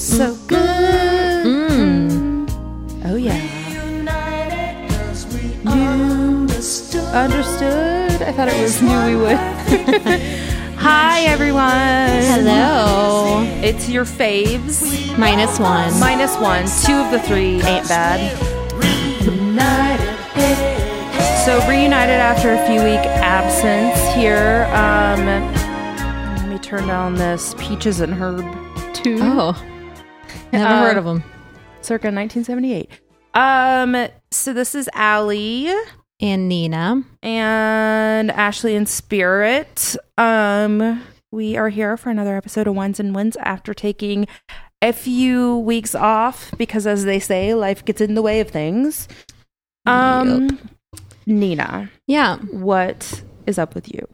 so good. Oh yeah. You understood. I thought it was knew we would. Hi everyone. Hello. It's your faves. Minus one. Minus one. Two of the three ain't bad. So reunited after a few week absence here. Um, let me turn down this Peaches and Herb tune. oh. Never Uh, heard of them. circa 1978. Um, so this is Allie And Nina. and Ashley and Spirit. Um, we are here for another episode of Whines and Wins after taking a few weeks off because, as they say, life gets in the way of things. Um, Nina, Yeah. what is up with you?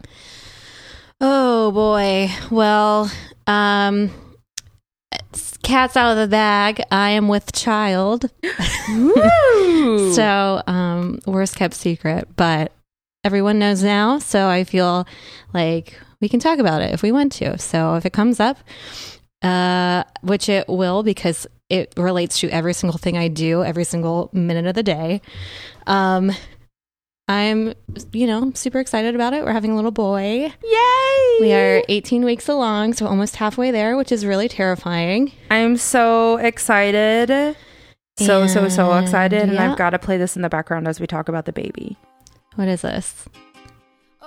Oh boy. Well, um it's cat's out of the bag. I am with child. So, um worst kept secret, but everyone knows now, so I feel like we can talk about it if we want to. So, if it comes up, uh which it will because it relates to every single thing I do every single minute of the day. Um I'm, you know, super excited about it. We're having a little boy. Yay! We are 18 weeks along, so almost halfway there, which is really terrifying. I'm so excited. So, so, so And, excited. And yeah. I've got to play this in the background as we talk about the baby. What is this?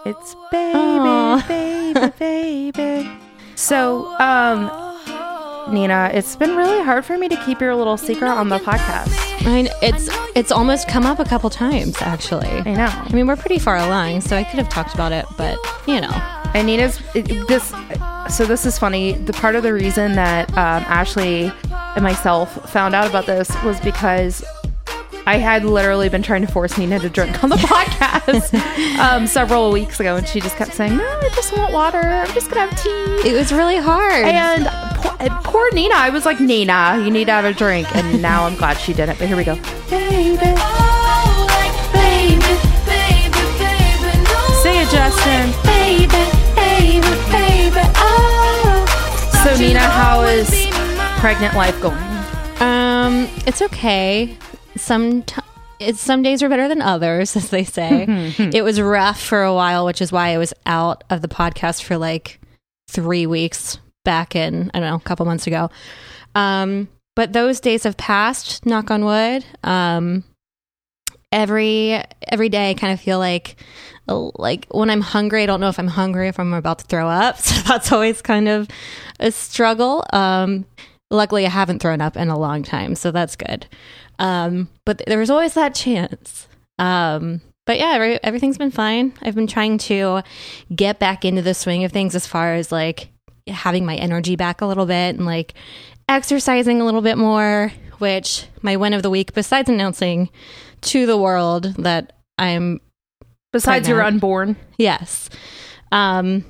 It's baby, Aw. baby, baby. So, um, Nina, it's been really hard for me to keep your little secret on the podcast. I mean, it's it's almost come up a couple times actually. I know. I mean, we're pretty far along, so I could have talked about it, but you know, And Nina's it- this. So this is funny. The part of the reason that um, Ashley and myself found out about this was because I had literally been trying to force Nina to drink on the podcast um, several weeks ago, and she just kept saying, "No, I just want water. I'm just gonna have tea." it was really hard. And poor, poor Nina, I was like, Nina, you need to have a drink. And now I'm glad she did it. But here we go. Baby. Say it, Justin. Baby, baby, baby. Oh. So, Nina, how is pregnant life going? um, it's okay. Some t- it's some days are better than others, as they say. it was rough for a while, which is why I was out of the podcast for like three weeks back in I don't know a couple months ago. Um, but those days have passed. Knock on wood. Um, every every day, I kind of feel like like when I'm hungry, I don't know if I'm hungry if I'm about to throw up. So that's always kind of a struggle. Um, luckily, I haven't thrown up in a long time, so that's good. Um, but there was always that chance. Um, but yeah, every, everything's been fine. I've been trying to get back into the swing of things as far as like having my energy back a little bit and like exercising a little bit more, which my win of the week, besides announcing to the world that I'm Besides your unborn. Yes. Um,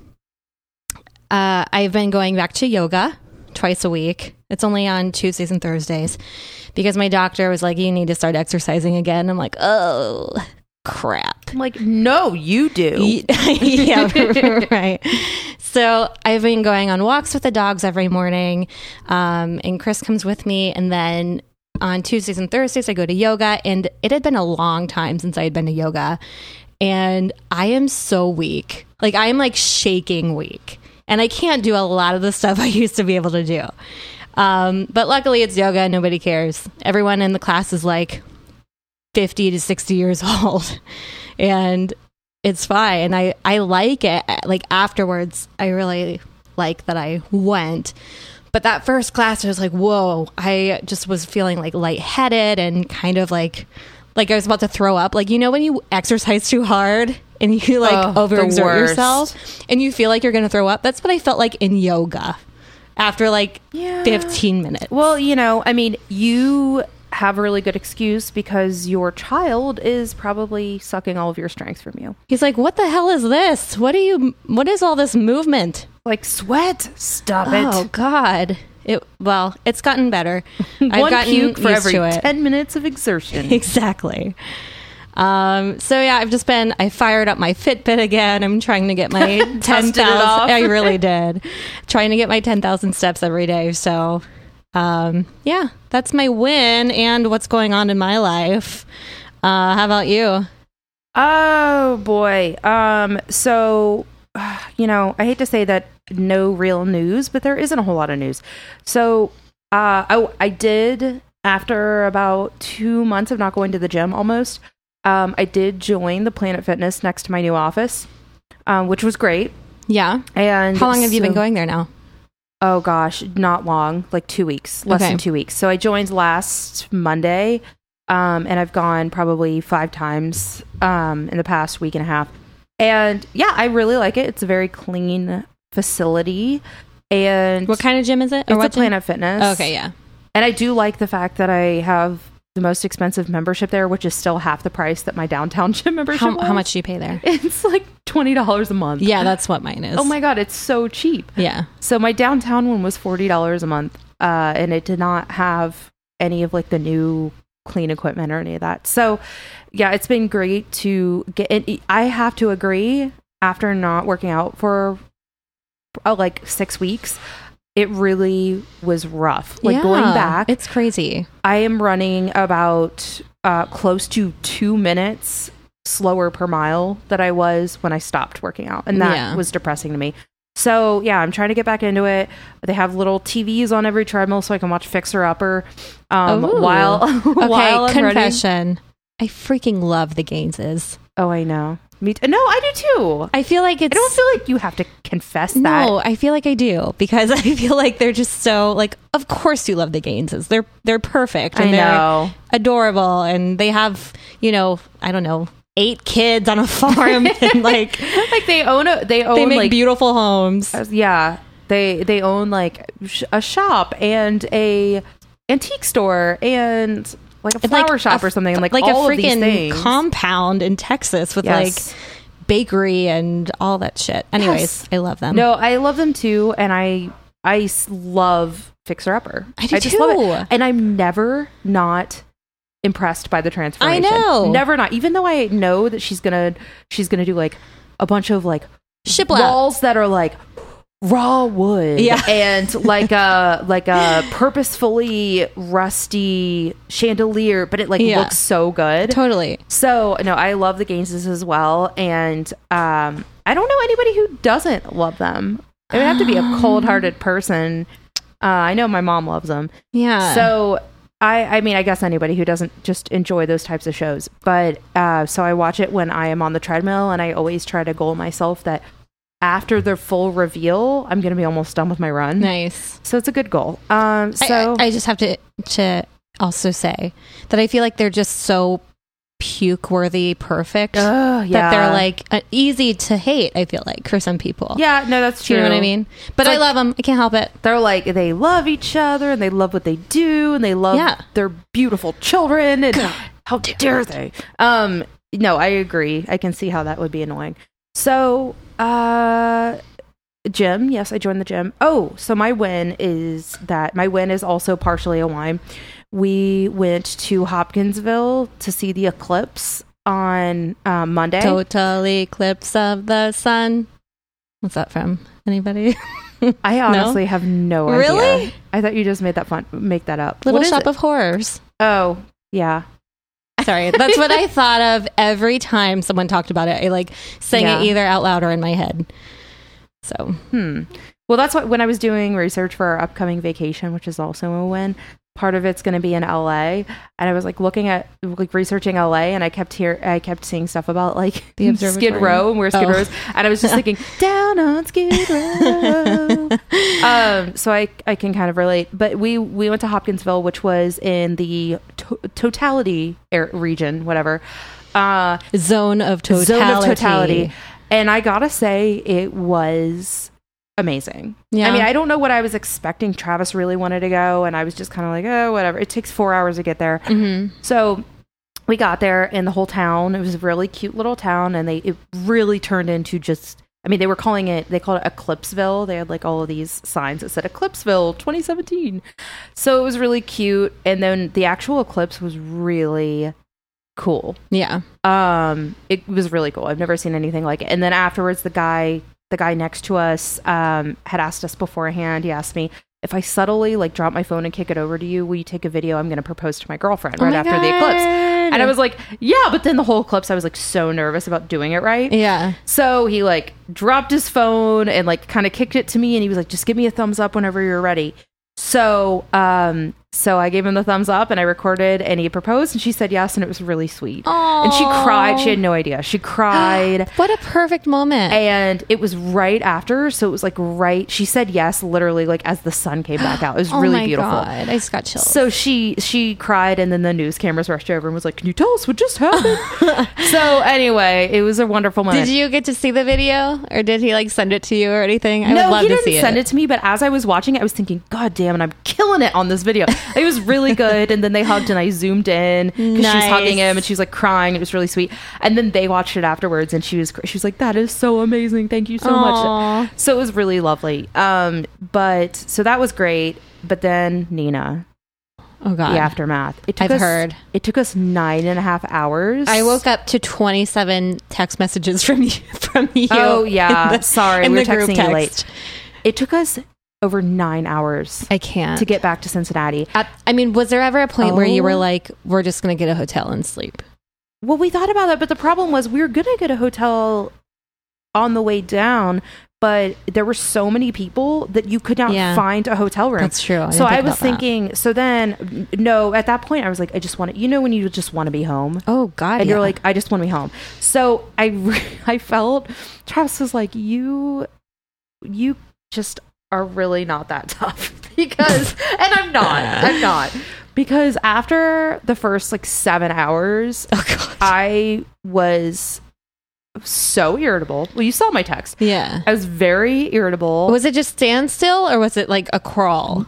uh, I've been going back to yoga twice a week. It's only on Tuesdays and Thursdays because my doctor was like, you need to start exercising again. I'm like, oh, crap. I'm like, no, you do. yeah, right. So I've been going on walks with the dogs every morning, um, and Chris comes with me. And then on Tuesdays and Thursdays, I go to yoga. And it had been a long time since I had been to yoga, and I am so weak. Like I am like shaking weak, and I can't do a lot of the stuff I used to be able to do. Um, but luckily, it's yoga. Nobody cares. Everyone in the class is like 50 to 60 years old and it's fine. And i i like it. Like afterwards i really like that i went. But that first class i was like whoa. I just was feeling like lightheaded and kind of like like i was about to throw up. Like you know when you exercise too hard and you like Oh, overexert yourself and you feel like you're gonna throw up? That's what i felt like in yoga after like Yeah. 15 minutes. Well, you know, I mean, you have a really good excuse because your child is probably sucking all of your strength from you. He's like, "What the hell is this? What are you? What is all this movement?" Like sweat. Stop it." Oh. God! It well, it's gotten better. I've gotten puke for used every to it. 10 minutes of exertion. exactly. Um, so yeah, I've just been I fired up my Fitbit again. I'm trying to get my ten thousand. I really did. trying to get my ten thousand steps every day. So um, yeah, that's my win and what's going on in my life. Uh, how about you? Oh boy. Um. So, you know, I hate to say that no real news, but there isn't a whole lot of news. So, uh, I I did after about two months of not going to the gym, almost. Um, I did join the Planet Fitness next to my new office, um, which was great. Yeah. And How long have you been going there now? Oh gosh, not long, like two weeks, less Okay. than two weeks. So I joined last Monday, um, and I've gone probably five times um, in the past week and a half. And yeah, I really like it. It's a very clean facility, and What kind of gym is it? it's a gym? Planet Fitness. Okay, yeah. and I do like the fact that I have the most expensive membership there, which is still half the price that my downtown gym membership. How, how much do you pay there? It's like twenty dollars a month. Yeah, that's what mine is. Oh my god, it's so cheap. Yeah. So my downtown one was forty dollars a month, uh, and it did not have any of like the new clean equipment or any of that. So yeah, it's been great to get. And I have to agree. After not working out for uh, like six weeks, it really was rough. Like going back, It's crazy. I am running about uh, close to two minutes slower per mile that I was when I stopped working out, and that Yeah. was depressing to me. So yeah, I'm trying to get back into it. They have little TVs on every treadmill, so I can watch Fixer Upper um, Ooh. while Okay, while I'm running. confession. I freaking love the Gaineses. Oh, I know. Me t- no, I do too. I feel like it's I don't feel like you have to confess that. No, I feel like I do because I feel like they're just so like. Of course, you love the Gaineses. They're they're perfect. I And they're adorable, and they have you know I don't know eight kids on a farm, and like Like they own a they own they make like beautiful homes. yeah they they own like sh- a shop and a antique store and like a It's like flower a shop or something like, like all a freaking compound in Texas with Yes. like bakery and all that shit. Anyways, Yes. I love them. no i love them too and I I love fixer upper I do just love too. it and i'm never not impressed by the transformation I know. never not even though i know that she's gonna she's gonna do like a bunch of like shiplap. walls that are like raw wood Yeah. and like a like a purposefully rusty chandelier but it like Yeah. looks so good Totally. so no i love the gaineses as well and um i don't know anybody who doesn't love them it would have to be a cold-hearted person uh, i know my mom loves them Yeah. so I, I mean, I guess anybody who doesn't just enjoy those types of shows. But uh, so I watch it when I am on the treadmill, and I always try to goal myself that after the full reveal, I'm going to be almost done with my run. nice. So it's a good goal. Um, so I, I just have to to also say that I feel like they're just so puke worthy perfect yeah, that they're like uh, easy to hate. I feel like for some people. yeah, no, that's true. you know what I mean? But It's I like- love them. I can't help it. They're like they love each other and they love what they do and they love Yeah. their beautiful children and how dare they? Um, no, I agree. I can see how that would be annoying. So, uh, gym. Yes, I joined the gym. Oh, so my win is that my win is also partially a whine. We went to Hopkinsville to see the eclipse on uh, Monday. Total eclipse of the sun. What's that from? Anybody? I honestly have no idea. Really? I thought you just made that fun. Make that up. Little What Shop of Horrors. Oh, yeah. Sorry, that's what I thought of every time someone talked about it. I like sang Yeah. it either out loud or in my head. So Hmm. Well, that's what when I was doing research for our upcoming vacation, which is also a win. Part of it's going to be in LA, and I was like looking at like researching LA, and I kept here, I kept seeing stuff about like The Skid. Row and where Skid Oh. Row is, and I was just thinking down on Skid Row. um, so I I can kind of relate. But we we went to Hopkinsville, which was in the to- totality air region, whatever. Uh, zone of totality. zone of totality. And I gotta say, it was amazing. Yeah. I mean, I don't know what I was expecting. Travis really wanted to go, and I was just kind of like, oh, whatever. It takes four hours to get there. hmm So we got there, and the whole town, it was a really cute little town, and they it really turned into just. I mean, they were calling it, they called it Eclipseville. They had like all of these signs that said Eclipseville 2017. So it was really cute. And then the actual eclipse was really cool Yeah. um it was really cool i've never seen anything like it and then afterwards the guy the guy next to us um had asked us beforehand he asked me if I subtly like drop my phone and kick it over to you, will you take a video? I'm going to propose to my girlfriend Oh right my after the eclipse. And I was like, yeah, but then the whole eclipse, I was like so nervous about doing it right. Yeah. So he like dropped his phone and like kind of kicked it to me and he was like, just give me a thumbs up whenever you're ready. So, um, so I gave him the thumbs up and I recorded and he proposed and she said yes and it was really sweet. Aww. And she cried. She had no idea. She cried. What a perfect moment. and it was right after. So it was like right. She said yes, literally like as the sun came back out. It was oh really my beautiful. God. I just got chills. So she she cried, and then the news cameras rushed over and was like, "Can you tell us what just happened?" so anyway, it was a wonderful moment. did you get to see the video or did he like send it to you or anything? I no, would love he to didn't see send it. it. to me. But as I was watching it, I was thinking, "God damn it, I'm killing it on this video." it was really good. And then they hugged, and I zoomed in because she was hugging him, and she was like crying. It was really sweet. And then they watched it afterwards, and she was she was like, "That is so amazing. Thank you so Aw. much." So it was really lovely. Um, but so that was great. But then Nina, Oh god. the aftermath. It took I've us, heard. It took us nine and a half hours. I woke up to 27 text messages from you from you. Oh yeah, the- sorry, we were texting you late. It took us over nine hours I can't. to get back to Cincinnati. At- I mean, was there ever a point where you were Oh. like, we're just going to get a hotel and sleep? Well, we thought about that, but the problem was we were gonna get a hotel on the way down, but there were so many people that you could not Yeah. find a hotel room. That's true. I so I was about that. thinking. So then, no, at that point, I was like, I just want to. You know, when you just want to be home. Oh God. and you're like, I just want to be home. So I, re- I felt Travis was like, you, you just are really not that tough because, and I'm not, I'm not because after the first like seven hours, oh I was so irritable. Well, you saw my text. yeah. I was very irritable. Was it just standstill or was it like a crawl?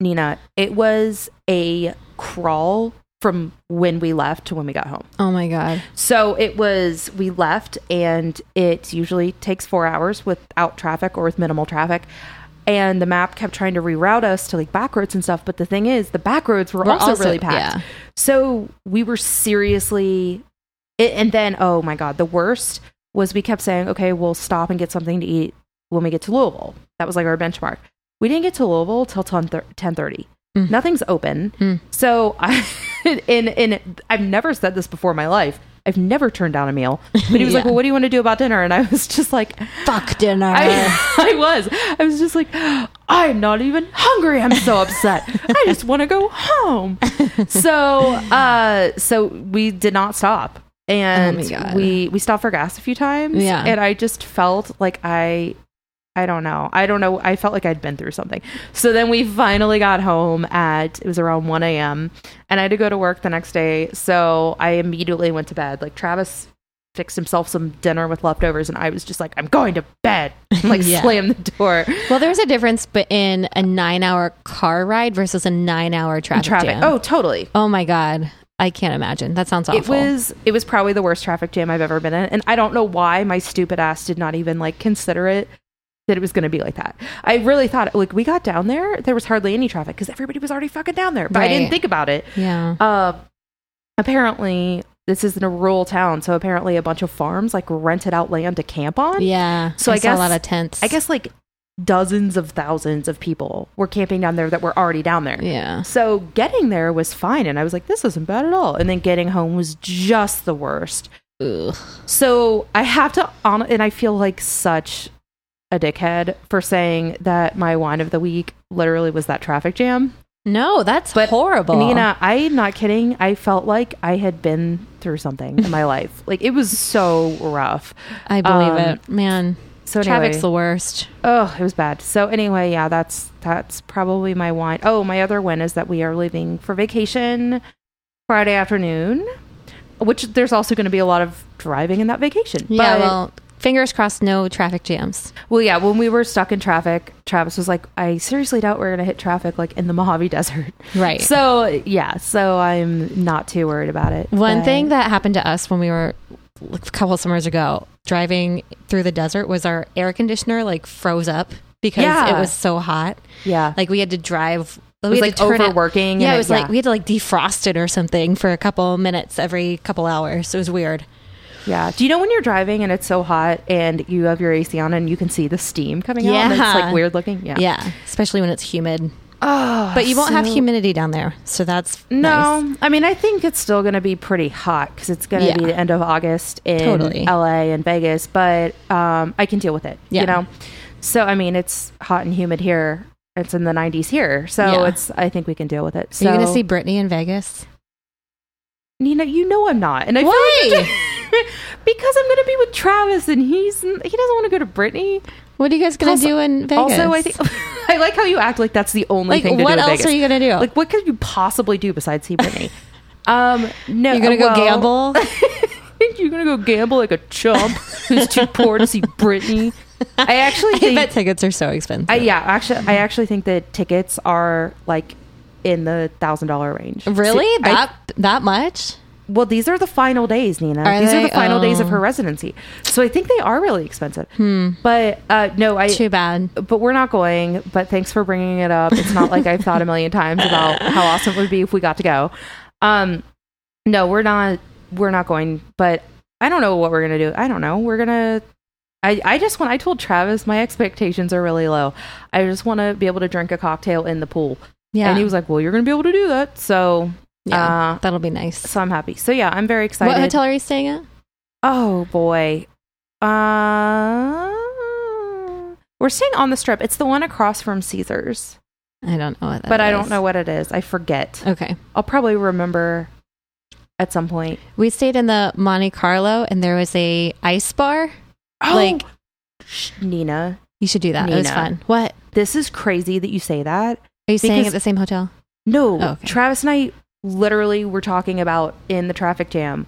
Nina, it was a crawl from when we left to when we got home. Oh my God. So it was, we left and it usually takes four hours without traffic or with minimal traffic. And the map kept trying to reroute us to like back roads and stuff. But the thing is, the back roads were We're also, also- really packed. yeah. So we were seriously, it, and then, oh my God, the worst was we kept saying, okay, we'll stop and get something to eat when we get to Louisville. That was like our benchmark. We didn't get to Louisville till 10 10:30. Mm. Nothing's open. Mm. So I in in I've never said this before in my life. I've never turned down a meal. But he was like, "Well, what do you want to do about dinner?" And I was just like, Fuck dinner. I, I was. I was just like, I'm not even hungry. I'm so upset. I just want to go home. So, uh, so we did not stop, and Oh we we stopped for gas a few times. Yeah. and I just felt like I. I don't know. I don't know. I felt like I'd been through something. So then we finally got home at, it was around 1 a.m. and I had to go to work the next day. So I immediately went to bed. Like Travis fixed himself some dinner with leftovers and I was just like, I'm going to bed. Like Yeah. slam the door. well, there's a difference be- in a nine hour car ride versus a nine hour traffic, traffic. jam. Oh, totally. Oh my God. I can't imagine. That sounds awful. It was it was probably the worst traffic jam I've ever been in, and I don't know why my stupid ass did not even like consider it that it was going to be like that. I really thought like we got down there, there was hardly any traffic because everybody was already fucking down there, but I didn't think about it. yeah. Uh, apparently, this is in a rural town, so apparently a bunch of farms like rented out land to camp on. Yeah. So I saw guess- a lot of tents. I guess like dozens of thousands of people were camping down there that were already down there. Yeah. So getting there was fine, and I was like, "This isn't bad at all." And then getting home was just the worst. Ugh. So I have to and I feel like such a dickhead for saying that my whine of the week literally was that traffic jam. No, that's But horrible. Nina, I'm not kidding. I felt like I had been through something in my life. Like it was so rough. I believe um, it. Man, So anyway, traffic's the worst. Oh, it was bad. So anyway, yeah, that's that's probably my whine. Oh, my other win is that we are leaving for vacation Friday afternoon, which there's also going to be a lot of driving in that vacation. Yeah, But- well, fingers crossed, no traffic jams. well, yeah. When we were stuck in traffic, Travis was like, "I seriously doubt we're going to hit traffic like in the Mojave Desert." Right. So yeah, so I'm not too worried about it. One But- thing that happened to us when we were a couple of summers ago driving through the desert was our air conditioner like froze up because Yeah. it was so hot. yeah, Like we had to drive. it we was like turn it- overworking. yeah, and it was like we had to like defrost it or something for a couple minutes every couple hours. It was weird. Yeah. Do you know when you're driving and it's so hot and you have your AC on and you can see the steam coming out? And it's like weird looking. Yeah. Yeah, especially when it's humid. Oh, But you won't have humidity down there, so that's No, nice. I mean I think it's still going to be pretty hot because it's going to Yeah. be the end of August in Totally. LA and Vegas, but um, I can deal with it. Yeah. You know, so I mean it's hot and humid here. It's in the 90s here, so Yeah. it's. I think we can deal with it. Are So you going to see Britney in Vegas? Nina, you know I'm not, and I Why? feel like because I'm going to be with Travis, and he's he doesn't want to go to Britney. What are you guys to do in Vegas? Also, I think I like how you act like that's the only like thing to what do in else Vegas. are you going to do? Like, what could you possibly do besides see Britney? um, no, You're going to go well, gamble? You're gonna go gamble like a chump who's too poor to see Britney. I actually I think, bet tickets are so expensive. I, yeah, actually, I actually think that tickets are like in the thousand dollar range. really? I- that that much? Well, these are the final days, Nina. Are these are the final days of Oh. her residency, so I think they are really expensive. But uh, no, I. Too bad. But we're not going. But thanks for bringing it up. It's not like I've thought a million times about how awesome it would be if we got to go. Um, no, we're not. We're not going. But I don't know what we're gonna do. I don't know. We're gonna. I, I just want. I told Travis my expectations are really low. I just want to be able to drink a cocktail in the pool. Yeah. And he was like, "Well, you're gonna be able to do that." So, yeah, uh, that'll be nice. so I'm happy. So yeah, I'm very excited. What hotel are you staying at? Oh boy. Uh, we're staying on the strip. It's the one across from Caesars, I don't know what that but I don't know what it is. I forget. Okay. I'll probably remember at some point. We stayed in the Monte Carlo and there was a ice bar. Oh, Like- Nina, You should do that. It was fun. What? this is crazy that you say that. Are you staying at the same hotel? No, Oh, okay. Travis and I literally were talking about in the traffic jam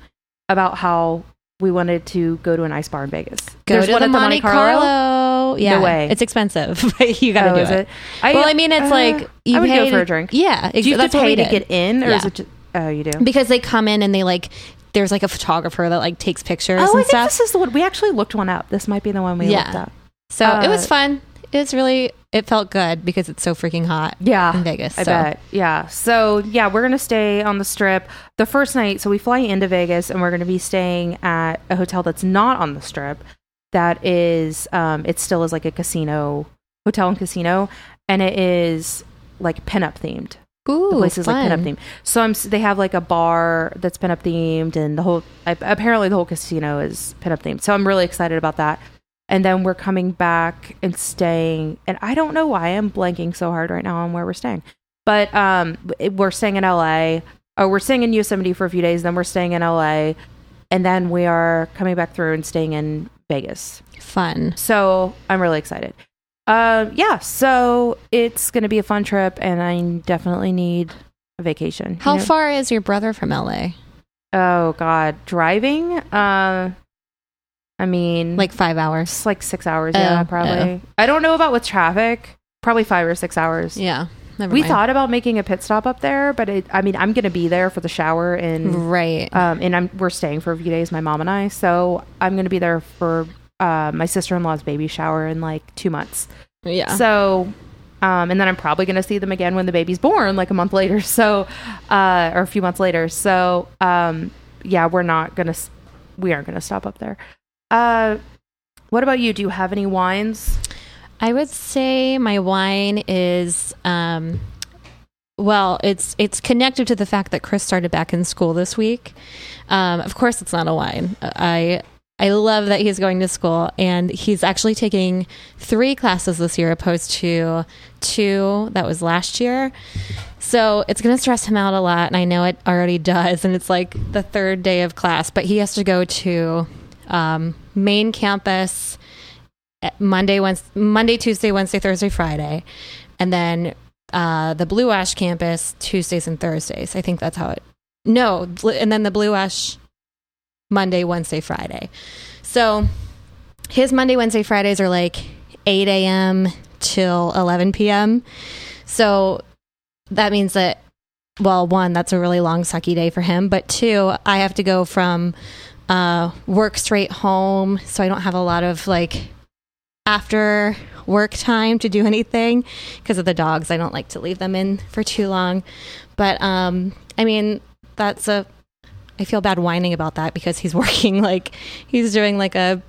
about how we wanted to go to an ice bar in Vegas. Go There's to one the at Monte, Carlo. Yeah. way. It's expensive, but you got to Oh, do it. it? I, well, I mean, it's uh, like you I would pay go for a drink. Yeah, ex- Do you have that's to pay to get in, or is it? Just, oh, you do. because they come in and they like there's like a photographer that like takes pictures Oh, I think stuff. this is the one. We actually looked one up. This might be the one we Yeah. looked up. so it was uh, fun. It was really it felt good because it's so freaking hot Yeah, in Vegas. I so. bet. Yeah. So yeah, we're gonna stay on the strip the first night. So we fly into Vegas, and we're gonna be staying at a hotel that's not on the strip. That is, um, it still is like a casino, hotel and casino, and it is like pinup themed. Ooh, the place is like fun. pinup themed. So I'm. They have like a bar that's pinup themed, and the whole I, apparently the whole casino is pinup themed. So I'm really excited about that. And then we're coming back and staying, and I don't know why I'm blanking so hard right now on where we're staying, but um, we're staying in LA. Oh, we're staying in Yosemite for a few days. Then we're staying in LA, and then we are coming back through and staying in Vegas. Fun. So I'm really excited. Um, yeah, so it's going to be a fun trip, and I definitely need a vacation. you How know? far is your brother from LA? Oh God, driving. Uh, I mean, Like five hours. like six hours. Yeah, Oh, probably. I don't know about with traffic. Probably five or six hours. Yeah. Never we mind. thought about making a pit stop up there, but it, I mean, I'm going to be there for the shower and right. um, and I'm we're staying for a few days, my mom and I. So I'm going to be there for uh, my sister in law's baby shower in like two months. yeah. So, um, and then I'm probably going to see them again when the baby's born, like a month later. So, uh, or a few months later. So, um, yeah, we're not going to, we aren't going to stop up there. Uh, what about you? Do you have any whines? I would say my whine is um well, it's it's connected to the fact that Chris started back in school this week. Um, of course, it's not a whine. I I love that he's going to school and he's actually taking three classes this year opposed to two that was last year. So it's going to stress him out a lot, and I know it already does. And it's like the third day of class, but he has to go to um, main campus Monday, Wednesday, Monday, Tuesday, Wednesday, Thursday, Friday, and then uh, the Blue Ash campus Tuesdays and Thursdays. I think that's how it. No, and then the Blue Ash Monday, Wednesday, Friday. So his Monday, Wednesday, Fridays are like 8 a.m. till 11 p.m. So that means that, well, one, that's a really long, sucky day for him. But two, I have to go from uh, work straight home. So I don't have a lot of like after work time to do anything because of the dogs. I don't like to leave them in for too long. But um, I mean, that's a I feel bad whining about that because he's working like he's doing like a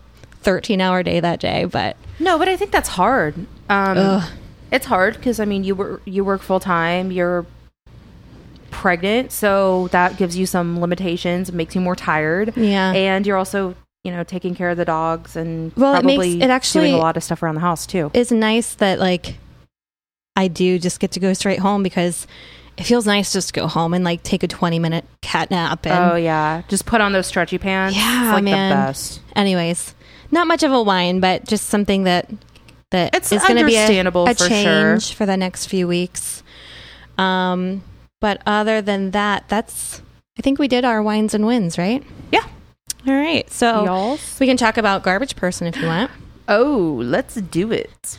13 hour day that day. But No, but I think that's hard. Um, it's hard because I mean, you work you work full time. You're pregnant, so that gives you some limitations. Makes you more tired. Yeah. and you're also you know taking care of the dogs and Well, it makes- probably it actually- doing a lot of stuff around the house too. it's nice that like I do just get to go straight home because it feels nice just to go home and like take a 20 minute cat nap. And oh yeah, just put on those stretchy pants. Yeah, it's like man. the best. anyways, not much of a whine, but just something that that It's is going to be a, a for sure. change for the next few weeks. Um, but other than that, that's I think we did our whines and wins, right? Yeah. All right, so Y'all. we can talk about garbage person if you want. Oh, let's do it.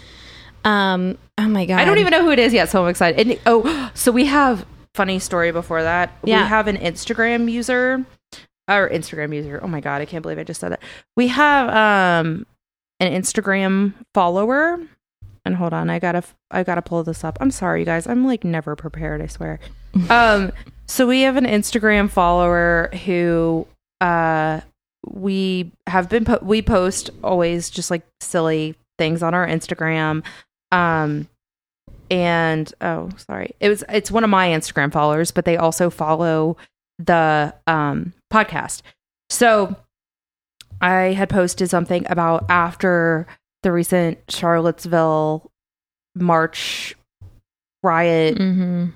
Um, oh my god, I don't even know who it is yet, so I'm excited. And, oh, so we have funny story before that. Yeah. We have an Instagram user or Instagram user. Oh my god, I can't believe I just said that. We have um an Instagram follower. And hold on, I gotta I gotta pull this up. I'm sorry, you guys. I'm like never prepared. I swear. Um, so we have an Instagram follower who uh we have been po- we post always just like silly things on our Instagram. Um, and oh, sorry, it was it's one of my Instagram followers, but they also follow the um podcast. So I had posted something about after the recent Charlottesville March riot Mm-hmm.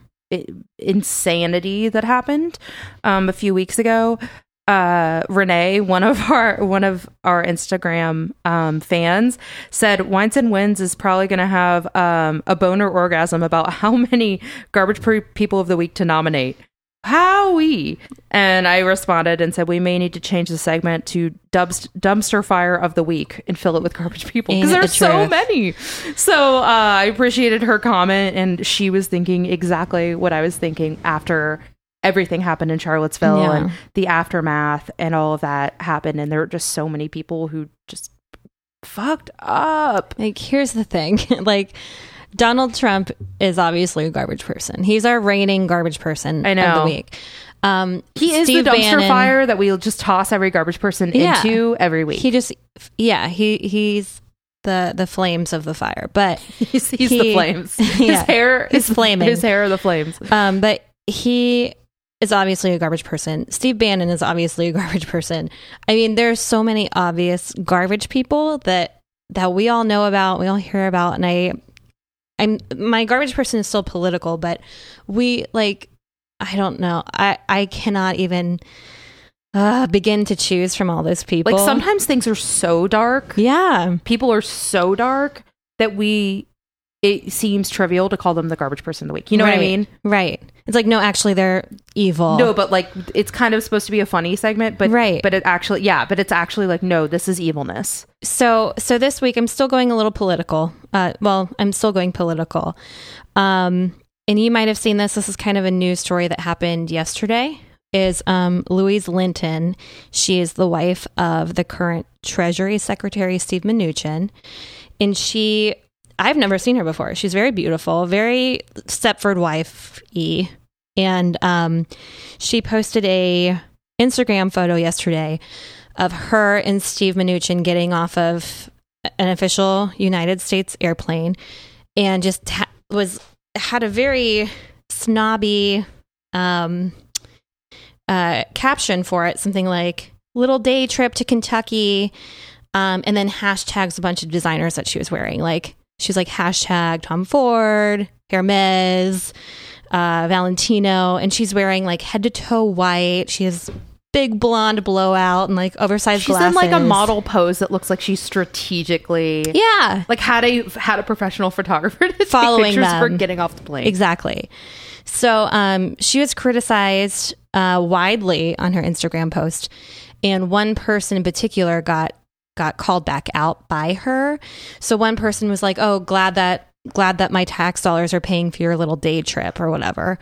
Insanity that happened um, a few weeks ago. Uh, Renee, one of our one of our Instagram um, fans, said Whines and Wins is probably going to have um, a boner orgasm about how many garbage people of the week to nominate. Howie, and I responded and said we may need to change the segment to dubst- dumpster fire of the week and fill it with garbage people because there's the so many. So uh, I appreciated her comment, and she was thinking exactly what I was thinking after everything happened in Charlottesville Yeah. and the aftermath and all of that happened. And there were just so many people who just fucked up. Like, here's the thing. like, Donald Trump is obviously a garbage person. He's our reigning garbage person I of know. the week. Um, He is Steve the dumpster Bannon- fire that we'll just toss every garbage person Yeah. into every week. He just, yeah, he he's the the flames of the fire. But he's he's he- the flames. His Yeah. hair is flaming. His hair are the flames. um, but he is obviously a garbage person. Steve Bannon is obviously a garbage person. I mean, there's so many obvious garbage people that that we all know about, we all hear about, and I, I'm my garbage person is still political, but we like, I don't know, I I cannot even uh, begin to choose from all those people. Like sometimes things are so dark. yeah, People are so dark that we it seems trivial to call them the garbage person of the week. You know what I mean? right. It's like no, actually, they're evil. No, but like it's kind of supposed to be a funny segment, but Right. but it actually yeah, but it's actually like no, this is evilness. so so this week I'm still going a little political. Uh, well, I'm still going political. Um, and you might have seen this. This is kind of a news story that happened yesterday. Is um, Louise Linton? She is the wife of the current Treasury Secretary Steve Mnuchin, and she. I've never seen her before. She's very beautiful, very Stepford wife y, and um, she posted a Instagram photo yesterday of her and Steve Mnuchin getting off of an official United States airplane and just ha- was had a very snobby um, uh, caption for it, something like "little day trip to Kentucky," um, and then hashtags a bunch of designers that she was wearing. Like she's like hashtag Tom Ford, Hermes, uh, Valentino, and she's wearing like head to toe white. She has big blonde blowout and like oversized She's glasses. in like a model pose that looks like she's strategically Yeah, like had a had a professional photographer to Following take pictures for getting off the plane. exactly. So um, she was criticized uh, widely on her Instagram post, and one person in particular got got called back out by her. So one person was like, "Oh, glad that glad that my tax dollars are paying for your little day trip or whatever,"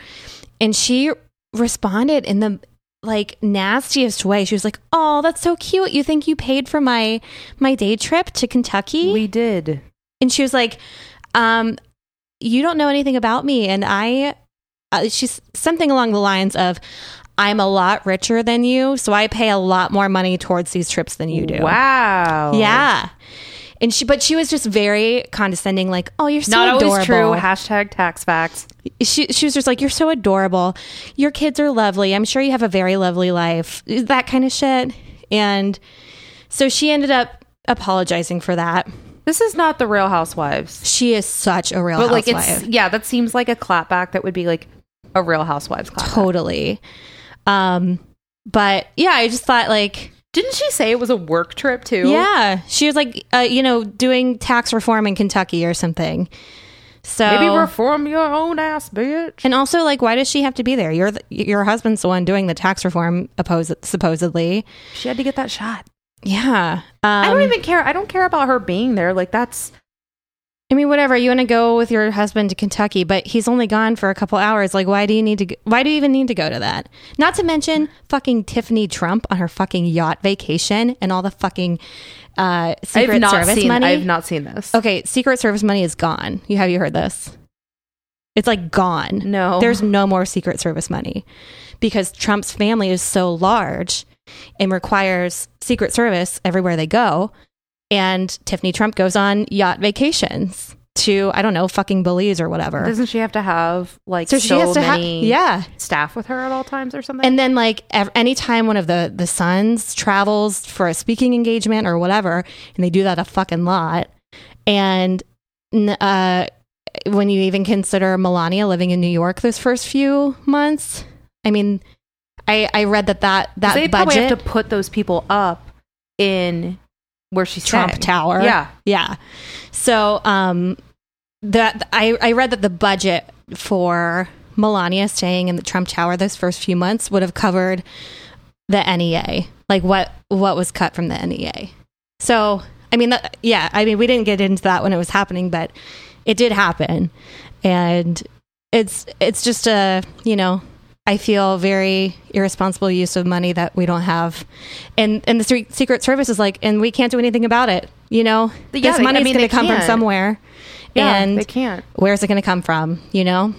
and she responded in the like nastiest way. She was like, "Oh, that's so cute. You think you paid for my my day trip to Kentucky?" We did. and she was like um you don't know anything about me and i uh, she's something along the lines of I'm a lot richer than you, so I pay a lot more money towards these trips than you do. Wow. Yeah. And she, but she was just very condescending, like, "Oh, you're so Not adorable." always true. Hashtag tax facts. she she was just like, "You're so adorable. Your kids are lovely. I'm sure you have a very lovely life." That kind of shit. And so she ended up apologizing for that. This is not the Real Housewives. She is such a real But like housewife. it's yeah, that seems like a clapback that would be like a Real Housewives clapback. totally. Um, but yeah, I just thought like, Didn't she say it was a work trip too? yeah, she was like, uh, you know, doing tax reform in Kentucky or something. So Maybe reform your own ass, bitch. And also, like, why does she have to be there? You're the, your husband's the one doing the tax reform, oppos- supposedly. She had to get that shot. Yeah. Um, I don't even care. I don't care about her being there. Like that's I mean, whatever. You want to go with your husband to Kentucky, but he's only gone for a couple hours. Like, why do you need to? g- Why do you even need to go to that? Not to mention fucking Tiffany Trump on her fucking yacht vacation and all the fucking uh, Secret I've not Service seen. money. I've not seen this. Okay, Secret Service money is gone. You have you heard this? It's like gone. No. There's no more Secret Service money because Trump's family is so large and requires Secret Service everywhere they go. And Tiffany Trump goes on yacht vacations to I don't know, fucking Belize or whatever. Doesn't she have to have like so so, she has to have many yeah. staff with her at all times or something? And then like ev- anytime one of the the sons travels for a speaking engagement or whatever, and they do that a fucking lot. And uh, when you even consider Melania living in New York those first few months, I mean, I I read that that that they probably budget have to put those people up in where she's Trump staying. Tower, Yeah. yeah. So um, that I I read that the budget for Melania staying in the Trump Tower those first few months would have covered the NEA, like what what was cut from the NEA. So I mean, that, yeah, I mean, we didn't get into that when it was happening, but it did happen, and it's it's just a you know. I feel very irresponsible use of money that we don't have, and and the Secret Service is like, and we can't do anything about it. You know, Yeah, this I money's mean, going to come from can't. somewhere, Yeah, and they can't. where's it going to come from? You know,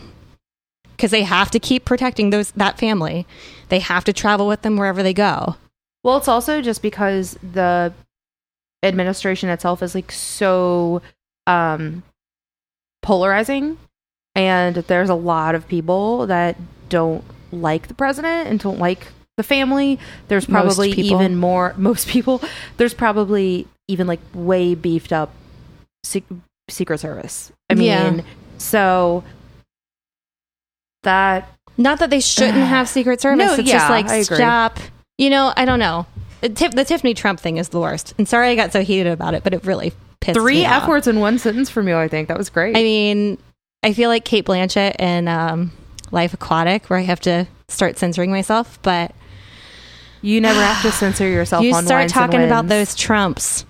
because they have to keep protecting those that family. They have to travel with them wherever they go. Well, it's also just because the administration itself is like so um polarizing and there's a lot of people that don't like the president and don't like the family. There's probably even more most people. There's probably even like way beefed up sec- secret service. I mean, Yeah. so that Not that they shouldn't have Secret Service. No, it's yeah, just like stop. You know, I don't know. The, Tif- the Tiffany Trump thing is the worst. And sorry I got so heated about it, but it really pissed three me F words in one sentence from you, I think. That was great. I mean, I feel like Cate Blanchett and um, Life Aquatic, where I have to start censoring myself. But You never have to censor yourself you on start talking about those Trumps,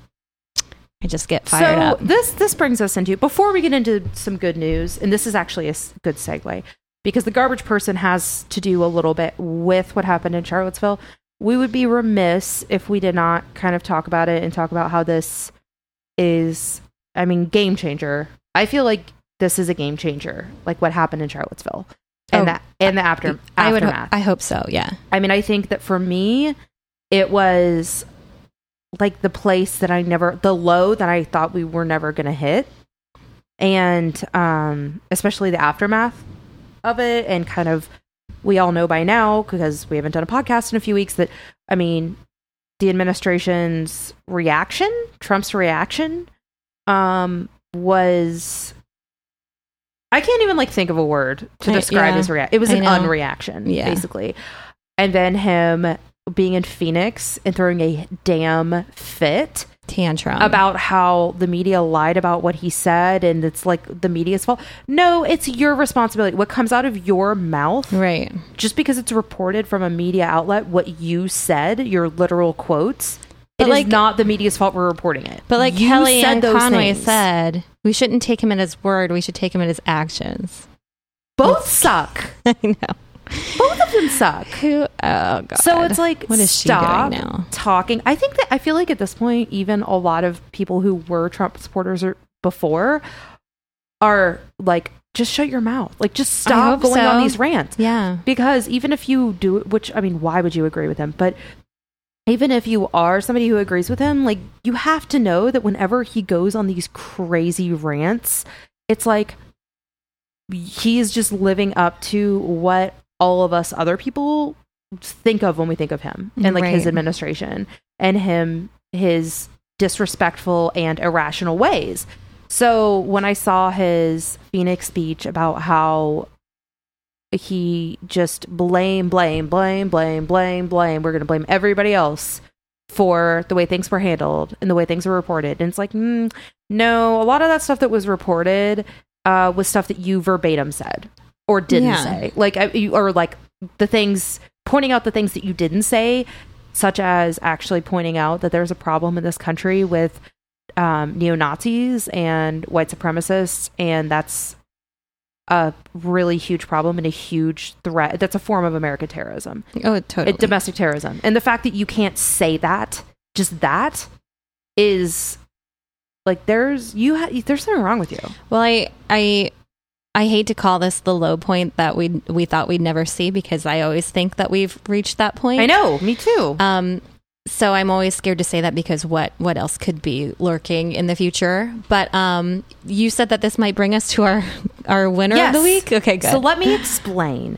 I just get fired so up. this this brings us into before we get into some good news, and this is actually a good segue because the garbage person has to do a little bit with what happened in Charlottesville. We would be remiss if we did not kind of talk about it and talk about how this is, I mean, game changer. I feel like this is a game changer, like what happened in Charlottesville and Oh, that and the after I would. aftermath. I hope so. Yeah. I mean, I think that for me, it was like the place that I never, the low that I thought we were never going to hit. And um, especially the aftermath of it. And kind of, we all know by now, because we haven't done a podcast in a few weeks, that, I mean, the administration's reaction, Trump's reaction, um, was. I can't even like think of a word to I- describe yeah, his reaction. It was I an know. unreaction, Yeah. basically. And then him being in Phoenix and throwing a damn fit Tantrum about how the media lied about what he said and it's like the media's fault. No, it's your responsibility. What comes out of your mouth, right. just because it's reported from a media outlet, what you said, your literal quotes, But it is like- not the media's fault we're reporting it. But like You Kelly said and those Conway things. said, we shouldn't take him at his word. We should take him at his actions. both suck. I know. Both of them suck. Who? Oh god. So it's like what is she stop doing now? talking. I think that I feel like at this point, even a lot of people who were Trump supporters or before are like just shut your mouth. Like just stop hope going on these rants. Yeah. Because even if you do which I mean, why would you agree with him? But even if you are somebody who agrees with him, like you have to know that whenever he goes on these crazy rants, it's like he is just living up to what all of us other people think of when we think of him and like his administration and him his disrespectful and irrational ways. So when I saw his Phoenix speech about how he just blame, blame, blame, blame, blame, blame. We're going to blame everybody else for the way things were handled and the way things were reported. And it's like, mm, no, a lot of that stuff that was reported uh, was stuff that you verbatim said or didn't Yeah. say. Like, I- you, or like the things, pointing out the things that you didn't say, such as actually pointing out that there's a problem in this country with um, neo Nazis and white supremacists, and that's a really huge problem and a huge threat. That's a form of American terrorism, Oh, totally. It- domestic terrorism, and the fact that you can't say that, just that, is like there's you ha- there's something wrong with you. Well, I I I hate to call this the low point that we we thought we'd never see because I always think that we've reached that point. I know, me too. Um, so I'm always scared to say that because what what else could be lurking in the future? But um, you said that this might bring us to our our winner of the week. Okay, good. So let me explain.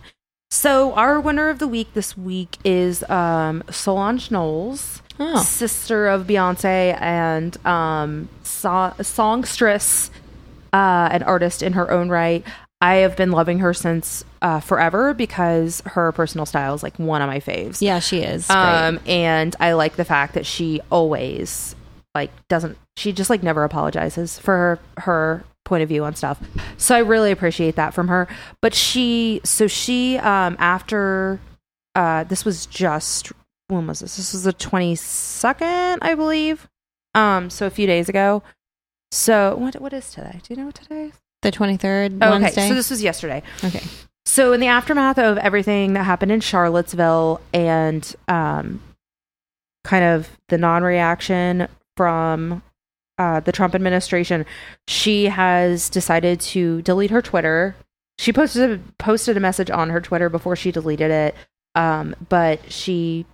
So our winner of the week this week is um, Solange Knowles, Oh. sister of Beyonce and um, so- songstress, uh, an artist in her own right. I have been loving her since uh, forever because her personal style is like one of my faves. yeah, she is. great. Um, and I like the fact that she always like doesn't she just like never apologizes for her her point of view on stuff. So I really appreciate that from her. But she so she um after uh this was just when was this? This was the 22nd, I believe. Um so a few days ago. So what what is today? Do you know what today is? The 23rd Oh, okay, Wednesday. so this was yesterday. okay. So in the aftermath of everything that happened in Charlottesville and um kind of the non-reaction from uh, the Trump administration, she has decided to delete her Twitter. She posted posted a message on her Twitter before she deleted it, um, but she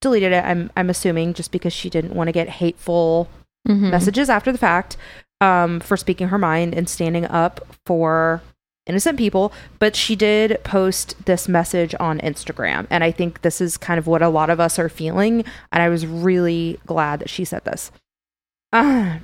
deleted it. I'm I'm assuming just because she didn't want to get hateful Mhm. messages after the fact um, for speaking her mind and standing up for innocent people. But she did post this message on Instagram. And I think this is kind of what a lot of us are feeling. And I was really glad that she said this. Uh,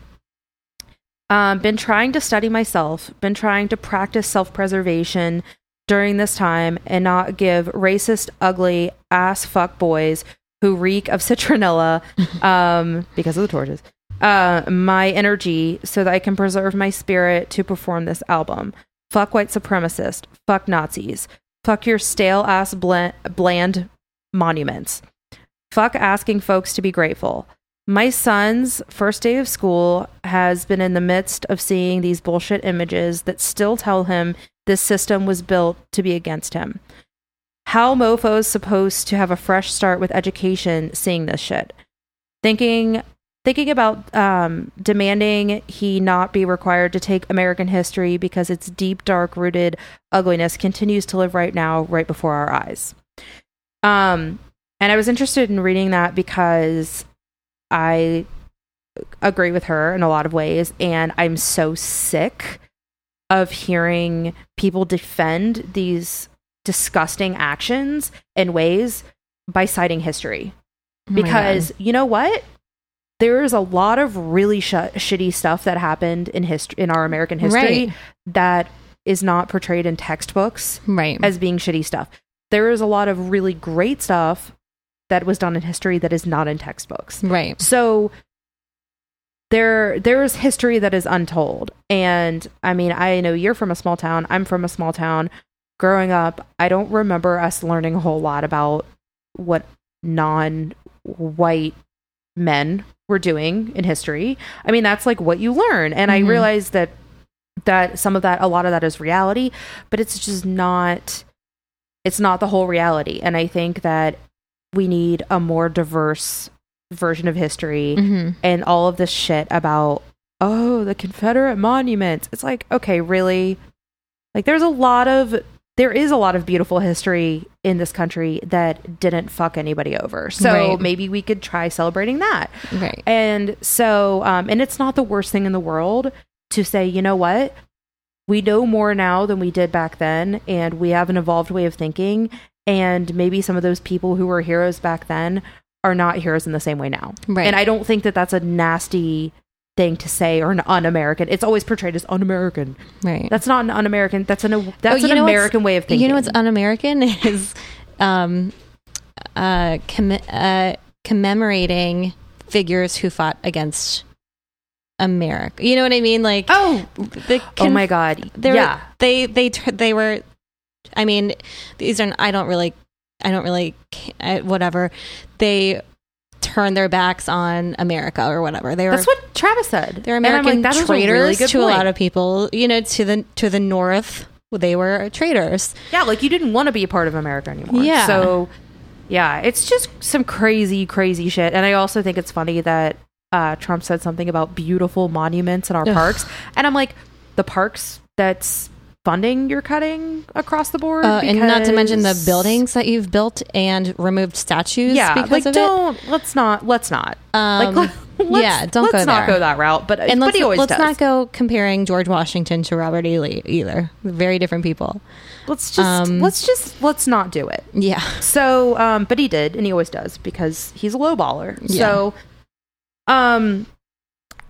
um, been trying to study myself, been trying to practice self preservation during this time and not give racist, ugly ass fuck boys who reek of citronella um, because of the torches uh, my energy so that I can preserve my spirit to perform this album. Fuck white supremacist. Fuck Nazis. Fuck your stale ass bland, bland monuments. Fuck asking folks to be grateful. My son's first day of school has been in the midst of seeing these bullshit images that still tell him this system was built to be against him. How mofo's supposed to have a fresh start with education seeing this shit? Thinking thinking about um, demanding he not be required to take American history because its deep, dark rooted ugliness continues to live right now, right before our eyes. Um, and I was interested in reading that because I agree with her in a lot of ways, and I'm so sick of hearing people defend these disgusting actions and ways by citing history Oh because God. you know what there's a lot of really sh- shitty stuff that happened in history in our american history Right. that is not portrayed in textbooks right. as being shitty stuff there is a lot of really great stuff that was done in history that is not in textbooks right. so there there is history that is untold and i mean i know you're from a small town i'm from a small town growing up i don't remember us learning a whole lot about what non-white men were doing in history i mean that's like what you learn and i Mhm. realize that that some of that a lot of that is reality but it's just not it's not the whole reality and i think that we need a more diverse version of history Mhm. and all of this shit about oh, the Confederate monuments. It's like, okay, really? Like there's a lot of there is a lot of beautiful history in this country that didn't fuck anybody over. So Right. maybe we could try celebrating that. Right. And so, um, and it's not the worst thing in the world to say, you know what? We know more now than we did back then, and we have an evolved way of thinking. And maybe some of those people who were heroes back then are not heroes in the same way now. Right. And I don't think that that's a nasty thing to say or an un-American. It's always portrayed as un-American. Right. That's not an un-American. That's an that's Oh, an American way of thinking. You know what's un-American is um, uh, comm- uh, commemorating figures who fought against America. You know what I mean? Like, oh, the oh my god. they were, yeah. they they they were. I mean, these are. I don't really. I don't really. I- Whatever. They turned their backs on America or whatever. They were. That's what Travis said. they're American like, that is a traitors really good to a lot of people. You know, to the to the north, they were traitors. Yeah, like you didn't want to be a part of America anymore. Yeah. So, yeah, it's just some crazy, crazy shit. And I also think it's funny that uh, Trump said something about beautiful monuments in our Ugh. parks. And I'm like, the parks that's funding you're cutting across the board? Uh, and not to mention the buildings that you've built and removed statues. Yeah, because like of don't let's not let's not Um, like let, let's, yeah, don't let's go not there. go that route. But. And let's, let's not go comparing George Washington to Robert E. Lee either. Very different people. let's just um, let's just let's not do it. Yeah. So, um, but he did, and he always does because he's a low baller. Yeah. So, um,